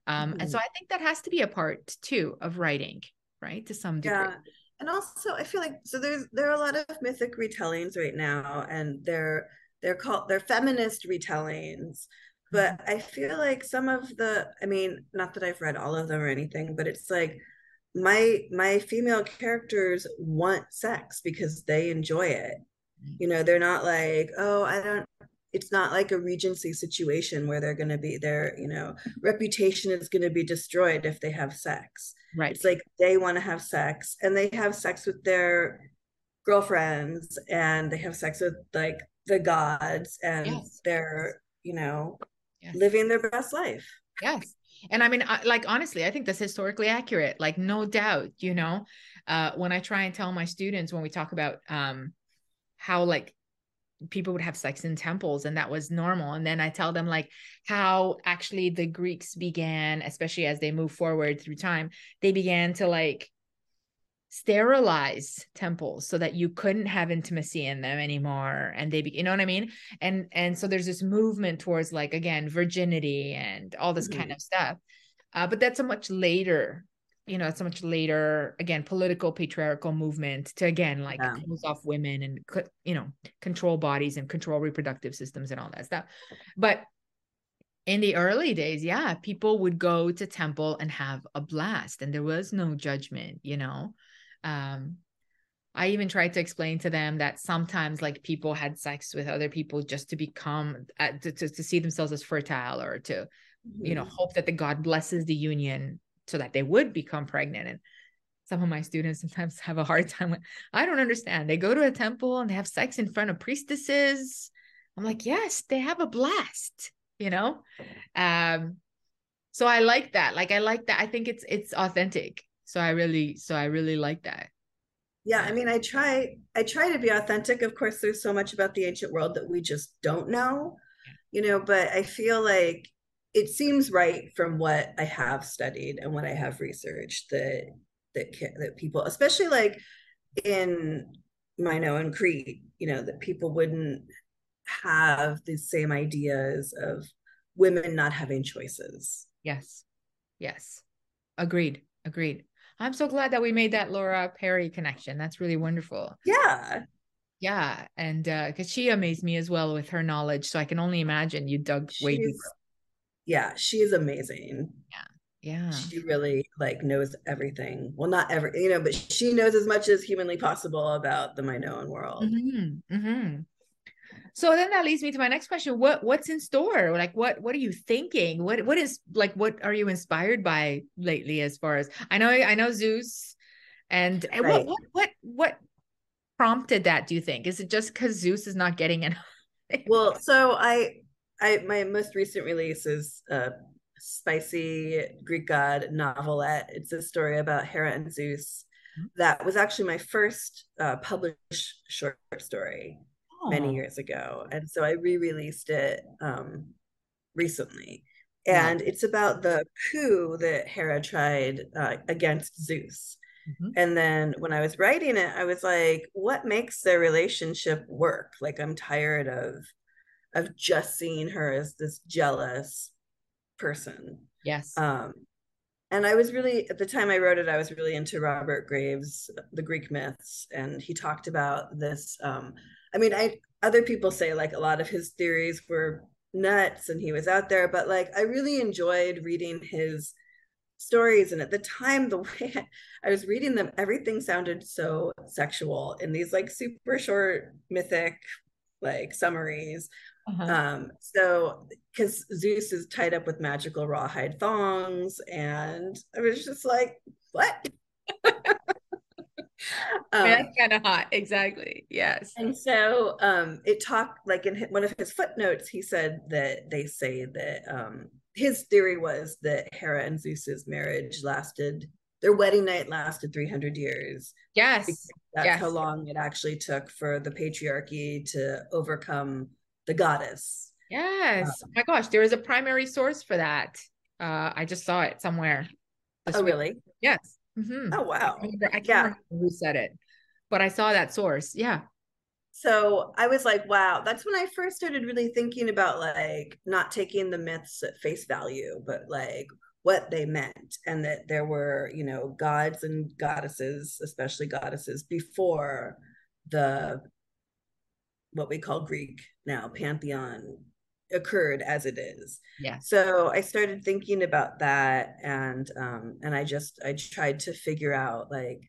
um mm-hmm. and so i think that has to be a part too of writing right to some degree yeah and also i feel like so there's there are a lot of mythic retellings right now and they're they're called they're feminist retellings but mm-hmm. i feel like some of the i mean not that i've read all of them or anything but it's like my my female characters want sex because they enjoy it mm-hmm. you know they're not like oh i don't it's not like a regency situation where they're going to be their you know reputation is going to be destroyed if they have sex. Right. It's like they want to have sex and they have sex with their girlfriends and they have sex with like the gods and yes. they're you know yes. living their best life. Yes. And i mean like honestly i think that's historically accurate. Like no doubt you know uh when i try and tell my students when we talk about um how like people would have sex in temples and that was normal. And then i tell them like how actually the greeks began especially as they move forward through time they began to like sterilize temples so that you couldn't have intimacy in them anymore. And they be, you know what i mean? And and so there's this movement towards like again virginity and all this mm-hmm. kind of stuff. Uh, but that's a much later you know, it's a much later, again, political patriarchal movement to again like yeah. close off women and you know control bodies and control reproductive systems and all that stuff. But in the early days, yeah, people would go to temple and have a blast, and there was no judgment. You know, um, I even tried to explain to them that sometimes like people had sex with other people just to become uh, to, to, to see themselves as fertile or to mm-hmm. you know mm-hmm. hope that the god blesses the union so that they would become pregnant. And some of my students sometimes have a hard time with i don't understand. They go to a temple and they have sex in front of priestesses. I'm like yes they have a blast you know? Um so i like that. Like i like that. I think it's it's authentic. So i really so i really like that. Yeah i mean i try i try to be authentic. Of course there's so much about the ancient world that we just don't know you know but i feel like it seems right from what I have studied and what I have researched that that that people, especially like in Minoan Crete, you know, that people wouldn't have the same ideas of women not having choices. Yes. Yes. Agreed. Agreed. I'm so glad that we made that Laura Perry connection. That's really wonderful. Yeah. Yeah. And uh because she amazed me as well with her knowledge. So I can only imagine you dug She's, way deeper yeah, she's amazing. Yeah. Yeah. She really like knows everything. Well, not every, you know, but she knows as much as humanly possible about the Minoan world. Mm-hmm. Mm-hmm. So then that leads me to my next question. What what's in store? Like what what are you thinking? What what is like what are you inspired by lately as far as I know I know Zeus and, and right. what, what what what prompted that do you think? Is it just cuz Zeus is not getting enough? well, so I I my most recent release is a spicy Greek god novelette. It's a story about Hera and Zeus. Mm-hmm. That was actually my first uh, published short story oh. many years ago, and so I re-released it um, recently. And yeah. it's about the coup that Hera tried uh, against Zeus. Mm-hmm. And then when I was writing it, I was like, what makes their relationship work? Like I'm tired of of just seeing her as this jealous person. Yes. Um and I was really at the time I wrote it, I was really into Robert Graves, the Greek myths, and he talked about this. Um, I mean, I other people say like a lot of his theories were nuts and he was out there, but like I really enjoyed reading his stories. And at the time, the <laughs> way I was reading them, everything sounded so sexual in these like super short mythic like summaries uh-huh. Um, so because Zeus is tied up with magical rawhide thongs, and I was just like, what? <laughs> um, That's kind of hot, exactly. Yes. And so um, it talked like in one of his footnotes, he said that they say that um, his theory was that Hera and Zeus's marriage lasted, their wedding night lasted 300 years. Yes. That's yes. how long it actually took for the patriarchy to overcome the goddess. Yes. Uh, oh my gosh, there is a primary source for that. Uh, I just saw it somewhere. Oh, week. really? Yes. Mm-hmm. Oh, wow. I, remember, I can't yeah. remember who said it, but I saw that source. Yeah. So I was like, wow, that's when I first started really thinking about like not taking the myths at face value, but like what they meant and that there were, you know, gods and goddesses, especially goddesses before the what we call Greek now pantheon occurred as it is. Yeah. So I started thinking about that and um and I just I tried to figure out like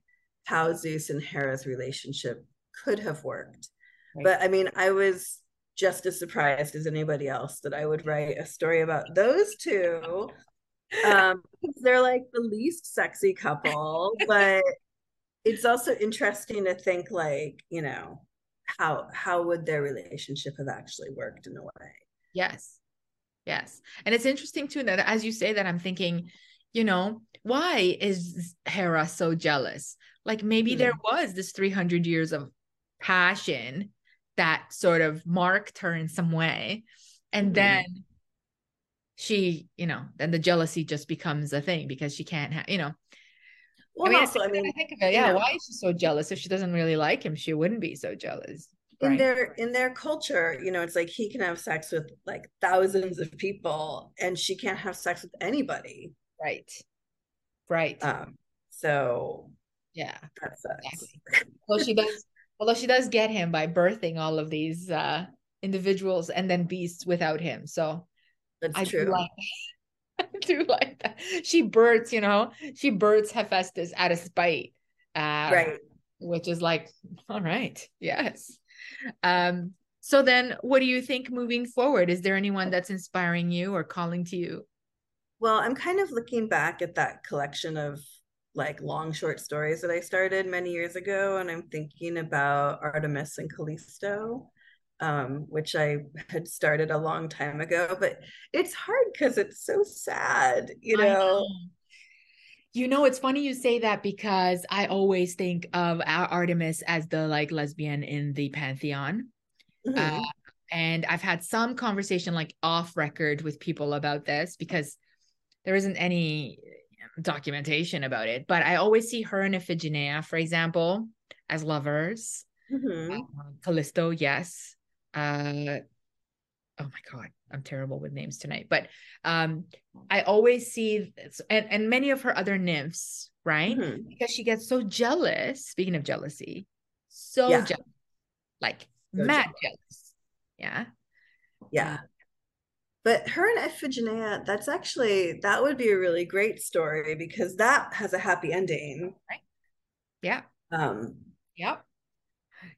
how Zeus and Hera's relationship could have worked. Right. But I mean, I was just as surprised as anybody else that I would write a story about those two. <laughs> Um they're like the least sexy couple, <laughs> but it's also interesting to think like, you know, how how would their relationship have actually worked in a way? Yes. Yes. And it's interesting too that as you say that i'm thinking you know why is hera so jealous? Like maybe mm-hmm. there was this 300 years of passion that sort of marked her in some way. And mm-hmm. then she you know then the jealousy just becomes a thing because she can't have you know well, I mean, also, I, think, mean, I think of it. Yeah, know, why is she so jealous? If she doesn't really like him, she wouldn't be so jealous. In their in their culture, you know, it's like he can have sex with like thousands of people, and she can't have sex with anybody. Right. Right. Um. So. Yeah. That's exactly. well, she does. Although she does get him by birthing all of these uh individuals and then beasts without him. So that's I true. like <laughs> do like that. She birds, you know, she birds Hephaestus out of spite. Uh, right. Which is like, all right, yes. Um, so then what do you think moving forward? Is there anyone that's inspiring you or calling to you? Well, I'm kind of looking back at that collection of like long short stories that I started many years ago, and I'm thinking about Artemis and Callisto um, which I had started a long time ago. But it's hard because it's so sad, you know? know. You know, it's funny you say that because I always think of Artemis as the like lesbian in the pantheon. Mm-hmm. Uh, and I've had some conversation like off record with people about this because there isn't any documentation about it. But I always see her and Iphigenia, for example, as lovers. Mm-hmm. Uh, Callisto, yes uh oh my god i'm terrible with names tonight but um i always see this, and and many of her other nymphs right mm-hmm. because she gets so jealous speaking of jealousy so yeah. jealous like so mad jealous. jealous yeah yeah but her and Iphigenia, that's actually that would be a really great story because that has a happy ending. Right. Yeah. Um. Yep.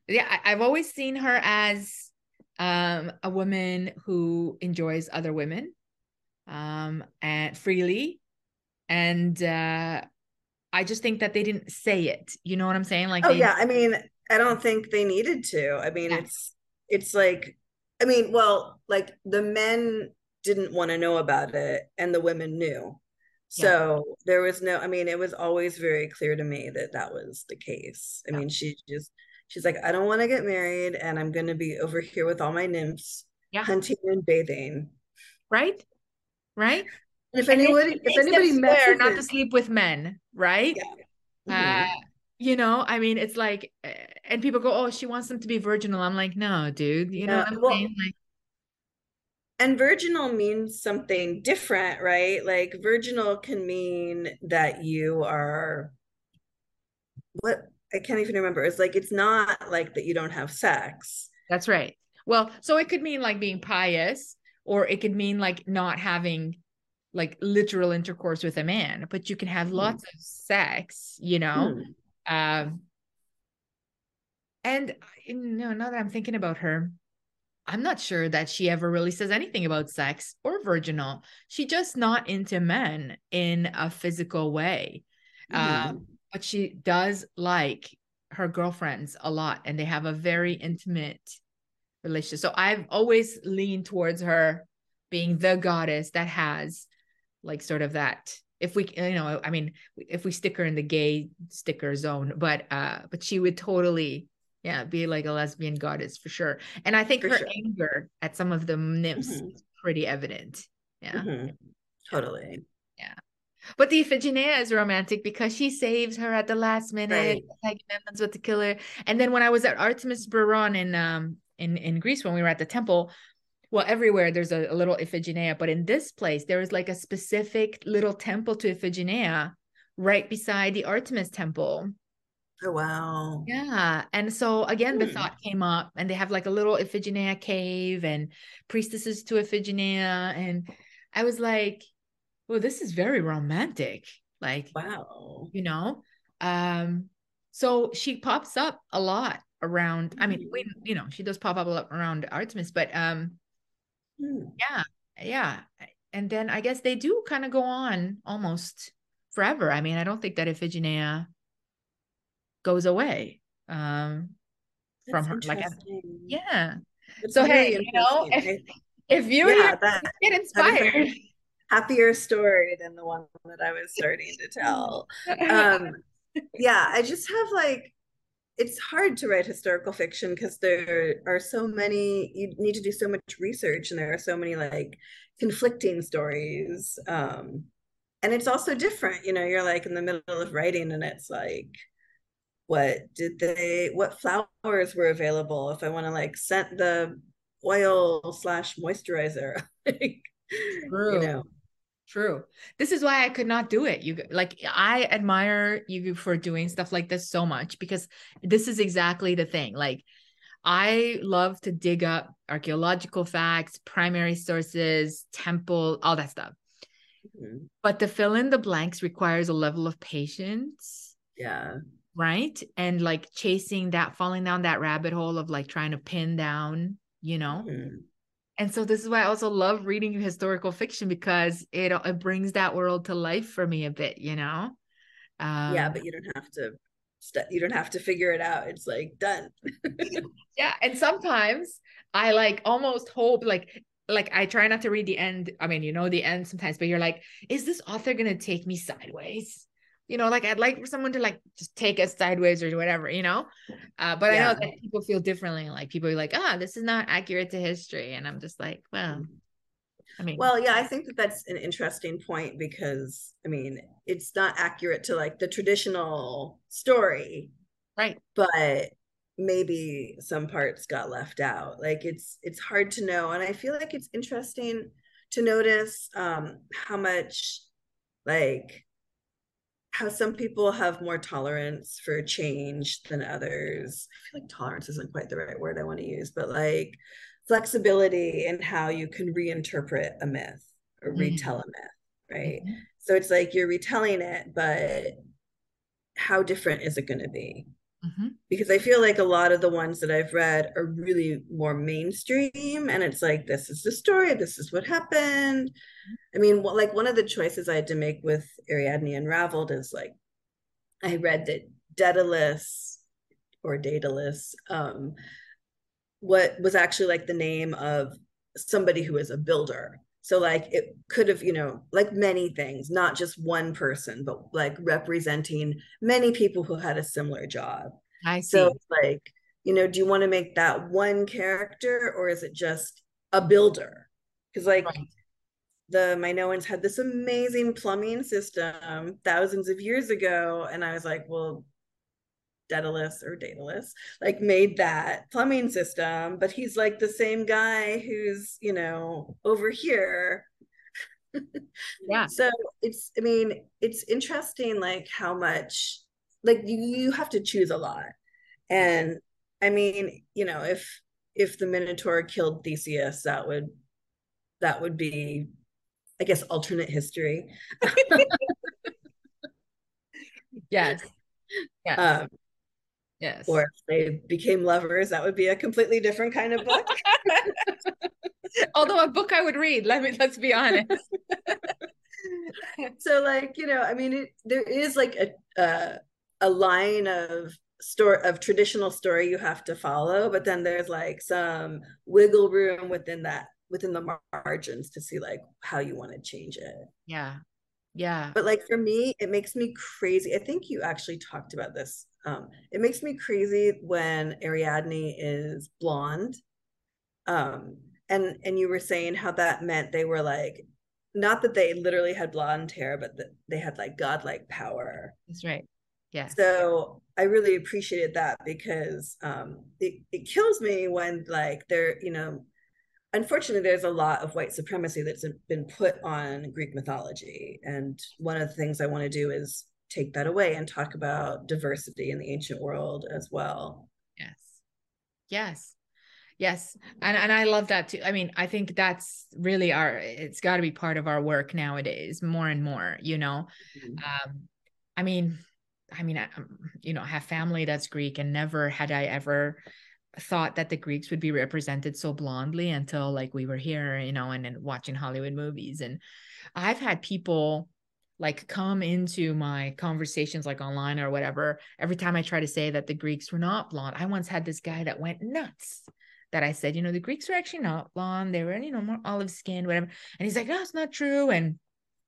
Yeah, I, I've always seen her as um, a woman who enjoys other women um, and freely. And uh, I just think that they didn't say it. You know what I'm saying? Like, oh they, yeah. I mean, I don't think they needed to. I mean, yeah. it's it's like, I mean, well, like the men didn't want to know about it, and the women knew. So yeah. there was no. I mean, it was always very clear to me that that was the case. I yeah. mean, she just she's like, I don't want to get married and I'm going to be over here with all my nymphs yeah. hunting and bathing. Right. Right. And if anybody, if anybody messes not to sleep with men, right? Yeah. Mm-hmm. Uh, you know, I mean, it's like, eh, and people go, "Oh, she wants them to be virginal." I'm like, no, dude. You know what I'm well, saying? Like, and virginal means something different, right? Like virginal can mean that you are what I can't even remember. It's like it's not like that you don't have sex. That's right. Well, so it could mean like being pious, or it could mean like not having like literal intercourse with a man, but you can have hmm. lots of sex, you know. Hmm. Um, and you know, now that I'm thinking about her, I'm not sure that she ever really says anything about sex or virginal. She just not into men in a physical way. Mm. Um, but she does like her girlfriends a lot and they have a very intimate relationship. So I've always leaned towards her being the goddess that has like sort of that if we you know i mean if we stick her in the gay sticker zone but uh but she would totally yeah be like a lesbian goddess for sure and i think for her sure. anger at some of the nymphs mm-hmm. is pretty evident yeah mm-hmm. totally but the Iphigenia is romantic because she saves her at the last minute, right. like with the killer. And then when I was at Artemis Brauron in um in in Greece when we were at the temple, well, everywhere there's a, a little Iphigenia, but in this place there is like a specific little temple to Iphigenia right beside the Artemis temple. Oh wow. Yeah. And so again, hmm. the thought came up and they have like a little Iphigenia cave and priestesses to Iphigenia. And I was like, well, this is very romantic. Like, wow, you know. Um, so she pops up a lot around. I mean, we, you know, she does pop up a lot around Artemis, but um, mm. yeah, yeah. And then I guess they do kind of go on almost forever. I mean, I don't think that Iphigenia goes away um That's from her. Like, yeah. It's so hey, you know, if, if you yeah, that, get inspired happier story than the one that I was starting to tell. Um, yeah, I just have like, it's hard to write historical fiction because there are so many, you need to do so much research and there are so many like conflicting stories. Um, and it's also different, you know, you're like in the middle of writing and it's like, what did they, what flowers were available if I want to like scent the oil slash moisturizer? <laughs> like, True. you know True. This is why I could not do it. You like I admire you for doing stuff like this so much because this is exactly the thing. Like I love to dig up archaeological facts, primary sources, temple, all that stuff. Mm-hmm. But to fill in the blanks requires a level of patience. Yeah. Right? And like chasing that falling down that rabbit hole of like trying to pin down, you know. Mm-hmm and so this is why I also love reading historical fiction because it it brings that world to life for me a bit, you know. Um, yeah, but you don't have to st- you don't have to figure it out. It's like done. <laughs> yeah, and sometimes I like almost hope like like I try not to read the end. I mean, you know the end sometimes, but you're like, is this author gonna take me sideways? You know like i'd like for someone to like just take us sideways or whatever you know uh, but yeah. i know that people feel differently like people are like ah oh, this is not accurate to history and i'm just like well I mean, well, yeah, I think that that's an interesting point because I mean, it's not accurate to like the traditional story, right? But maybe some parts got left out. Like it's it's hard to know, and I feel like it's interesting to notice um, how much like how some people have more tolerance for change than others. I feel like tolerance isn't quite the right word I want to use, but like flexibility in how you can reinterpret a myth or mm-hmm. retell a myth, right? Mm-hmm. So it's like you're retelling it, but how different is it going to be? Mm-hmm. Because I feel like a lot of the ones that I've read are really more mainstream, and it's like, this is the story, this is what happened. I mean, like one of the choices I had to make with Ariadne Unraveled is like, I read that Daedalus or Daedalus, um, what was actually like the name of somebody who is a builder. So like it could have, you know, like many things, not just one person, but like representing many people who had a similar job. I see. So like, you know, do you want to make that one character or is it just a builder? Because like right the Minoans had this amazing plumbing system thousands of years ago. And I was like, well, Daedalus or Daedalus like made that plumbing system, but he's like the same guy who's, you know, over here. <laughs> yeah. So it's, I mean, it's interesting like how much like you, you have to choose a lot. And I mean, you know, if if the Minotaur killed Theseus, that would that would be, I guess, alternate history. <laughs> yes. Yes. Um, yes. Or if they became lovers, that would be a completely different kind of book. <laughs> Although a book I would read, let me let's be honest. <laughs> so like, you know, I mean it, there is like a uh, a line of story of traditional story you have to follow but then there's like some wiggle room within that within the margins to see like how you want to change it yeah yeah but like for me it makes me crazy i think you actually talked about this um it makes me crazy when ariadne is blonde. Um and and you were saying how that meant they were like not that they literally had blonde hair but that they had like godlike power. That's right. Yeah. So i really appreciated that because um it, it kills me when like they're you know unfortunately there's a lot of white supremacy that's been put on greek mythology. And one of the things i want to do is take that away and talk about diversity in the ancient world as well. Yes. Yes. Yes. And and i love that too. I mean i think that's really our it's got to be part of our work nowadays more and more you know? Mm-hmm. um i mean I mean, I, um, you know, I have family that's Greek, and never had I ever thought that the Greeks would be represented so blondly until like we were here, you know, and, and watching Hollywood movies. And I've had people like come into my conversations like online or whatever every time I try to say that the Greeks were not blonde. I once had this guy that went nuts that I said, you know, the Greeks are actually not blonde. They were, you know, more olive skinned, whatever. And he's like, no, it's not true. And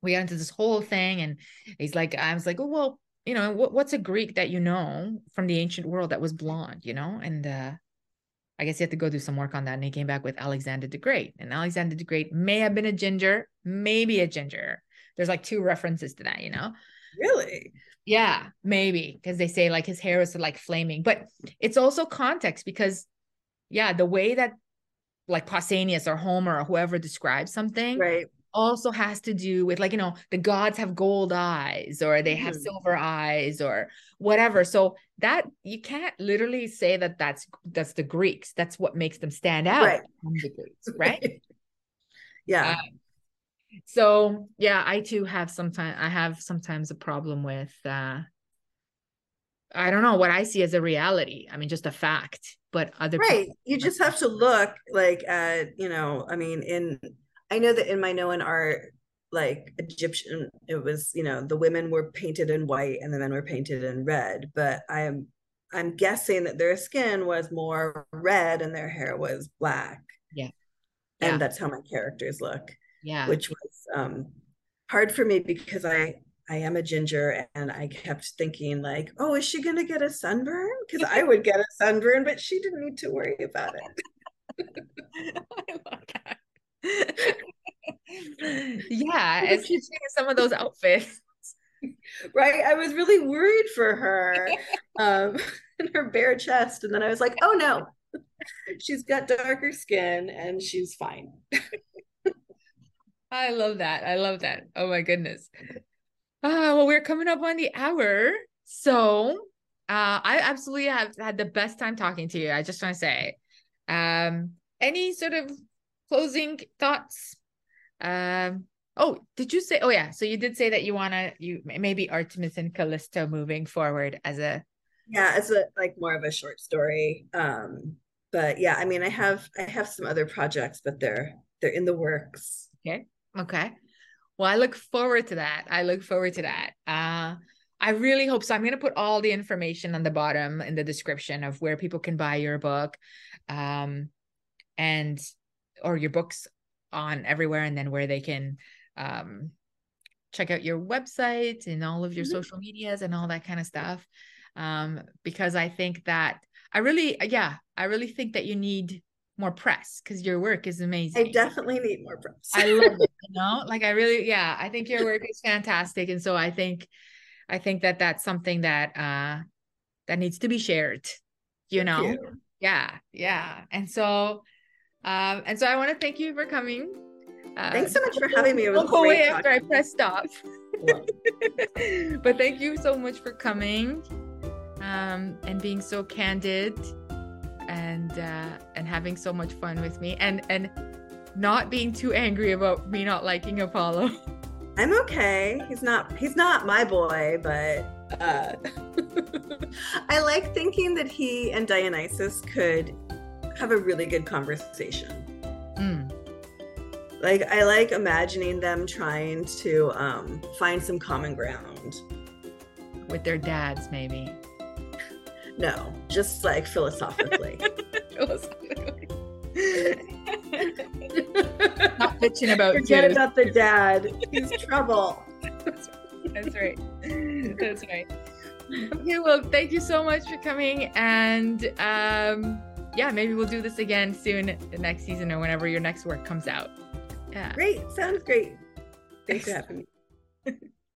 we got into this whole thing. And he's like, I was like, oh, well, you know, what, what's a Greek that you know from the ancient world that was blonde, you know? And uh, I guess he had to go do some work on that. And he came back with Alexander the Great. And Alexander the Great may have been a ginger, maybe a ginger. There's like two references to that, you know? Really? Yeah, maybe. Because they say like his hair is like flaming. But it's also context because, yeah, the way that like Pausanias or Homer or whoever describes something, right also has to do with like you know the gods have gold eyes or they have mm-hmm. silver eyes or whatever so that you can't literally say that that's that's the greeks that's what makes them stand out right, the greeks, <laughs> right? yeah uh, so yeah i too have sometimes i have sometimes a problem with uh i don't know what i see as a reality i mean just a fact but other right people- you just have to look like at you know i mean in I know that in Minoan art, like Egyptian, it was, you know, the women were painted in white and the men were painted in red. But I am I'm guessing that their skin was more red and their hair was black. Yeah. And yeah. that's how my characters look. Yeah. Which was um hard for me because I I am a ginger and I kept thinking like, oh, is she gonna get a sunburn? Because I would get a sunburn, but she didn't need to worry about it. I love that. yeah, especially some of those outfits. <laughs> Right. I was really worried for her. um <laughs> and her bare chest. And then I was like, oh no, she's got darker skin and she's fine. <laughs> I love that. I love that. Oh my goodness. Uh, well, we're coming up on the hour. So uh, I absolutely have had the best time talking to you. I just want to say, um, any sort of closing thoughts um oh did you say oh yeah so you did say that you want to you maybe artemis and callisto moving forward as a yeah as a like more of a short story um but yeah i mean i have i have some other projects but they're they're in the works okay okay well i look forward to that i look forward to that uh I really hope so. I'm going to put all the information on the bottom in the description of where people can buy your book. Um, and or your books on everywhere and then where they can um, check out your website and all of your mm-hmm. social medias and all that kind of stuff um, because i think that i really yeah i really think that you need more press because your work is amazing i definitely need more press i love it you know like i really yeah i think your work is fantastic and so i think i think that that's something that uh that needs to be shared you know? you. yeah yeah and so um and so i want to thank you for coming uh, thanks so much for <laughs> having me. It was go away after i press stop. <laughs> But thank you so much for coming um and being so candid and uh and having so much fun with me and and not being too angry about me not liking Apollo. <laughs> I'm okay. He's not he's not my boy, but uh <laughs> I like thinking that he and Dionysus could have a really good conversation. Mm. Like I like imagining them trying to um find some common ground with their dads maybe. No, just like philosophically. <laughs> philosophically. <laughs> Not bitching about Forget Jude. about the dad. He's trouble. That's right. That's right. Okay, well, thank you so much for coming. And um, yeah, maybe we'll do this again soon, the next season or whenever your next work comes out. Yeah. Great. Sounds great. Thanks for <laughs> having me.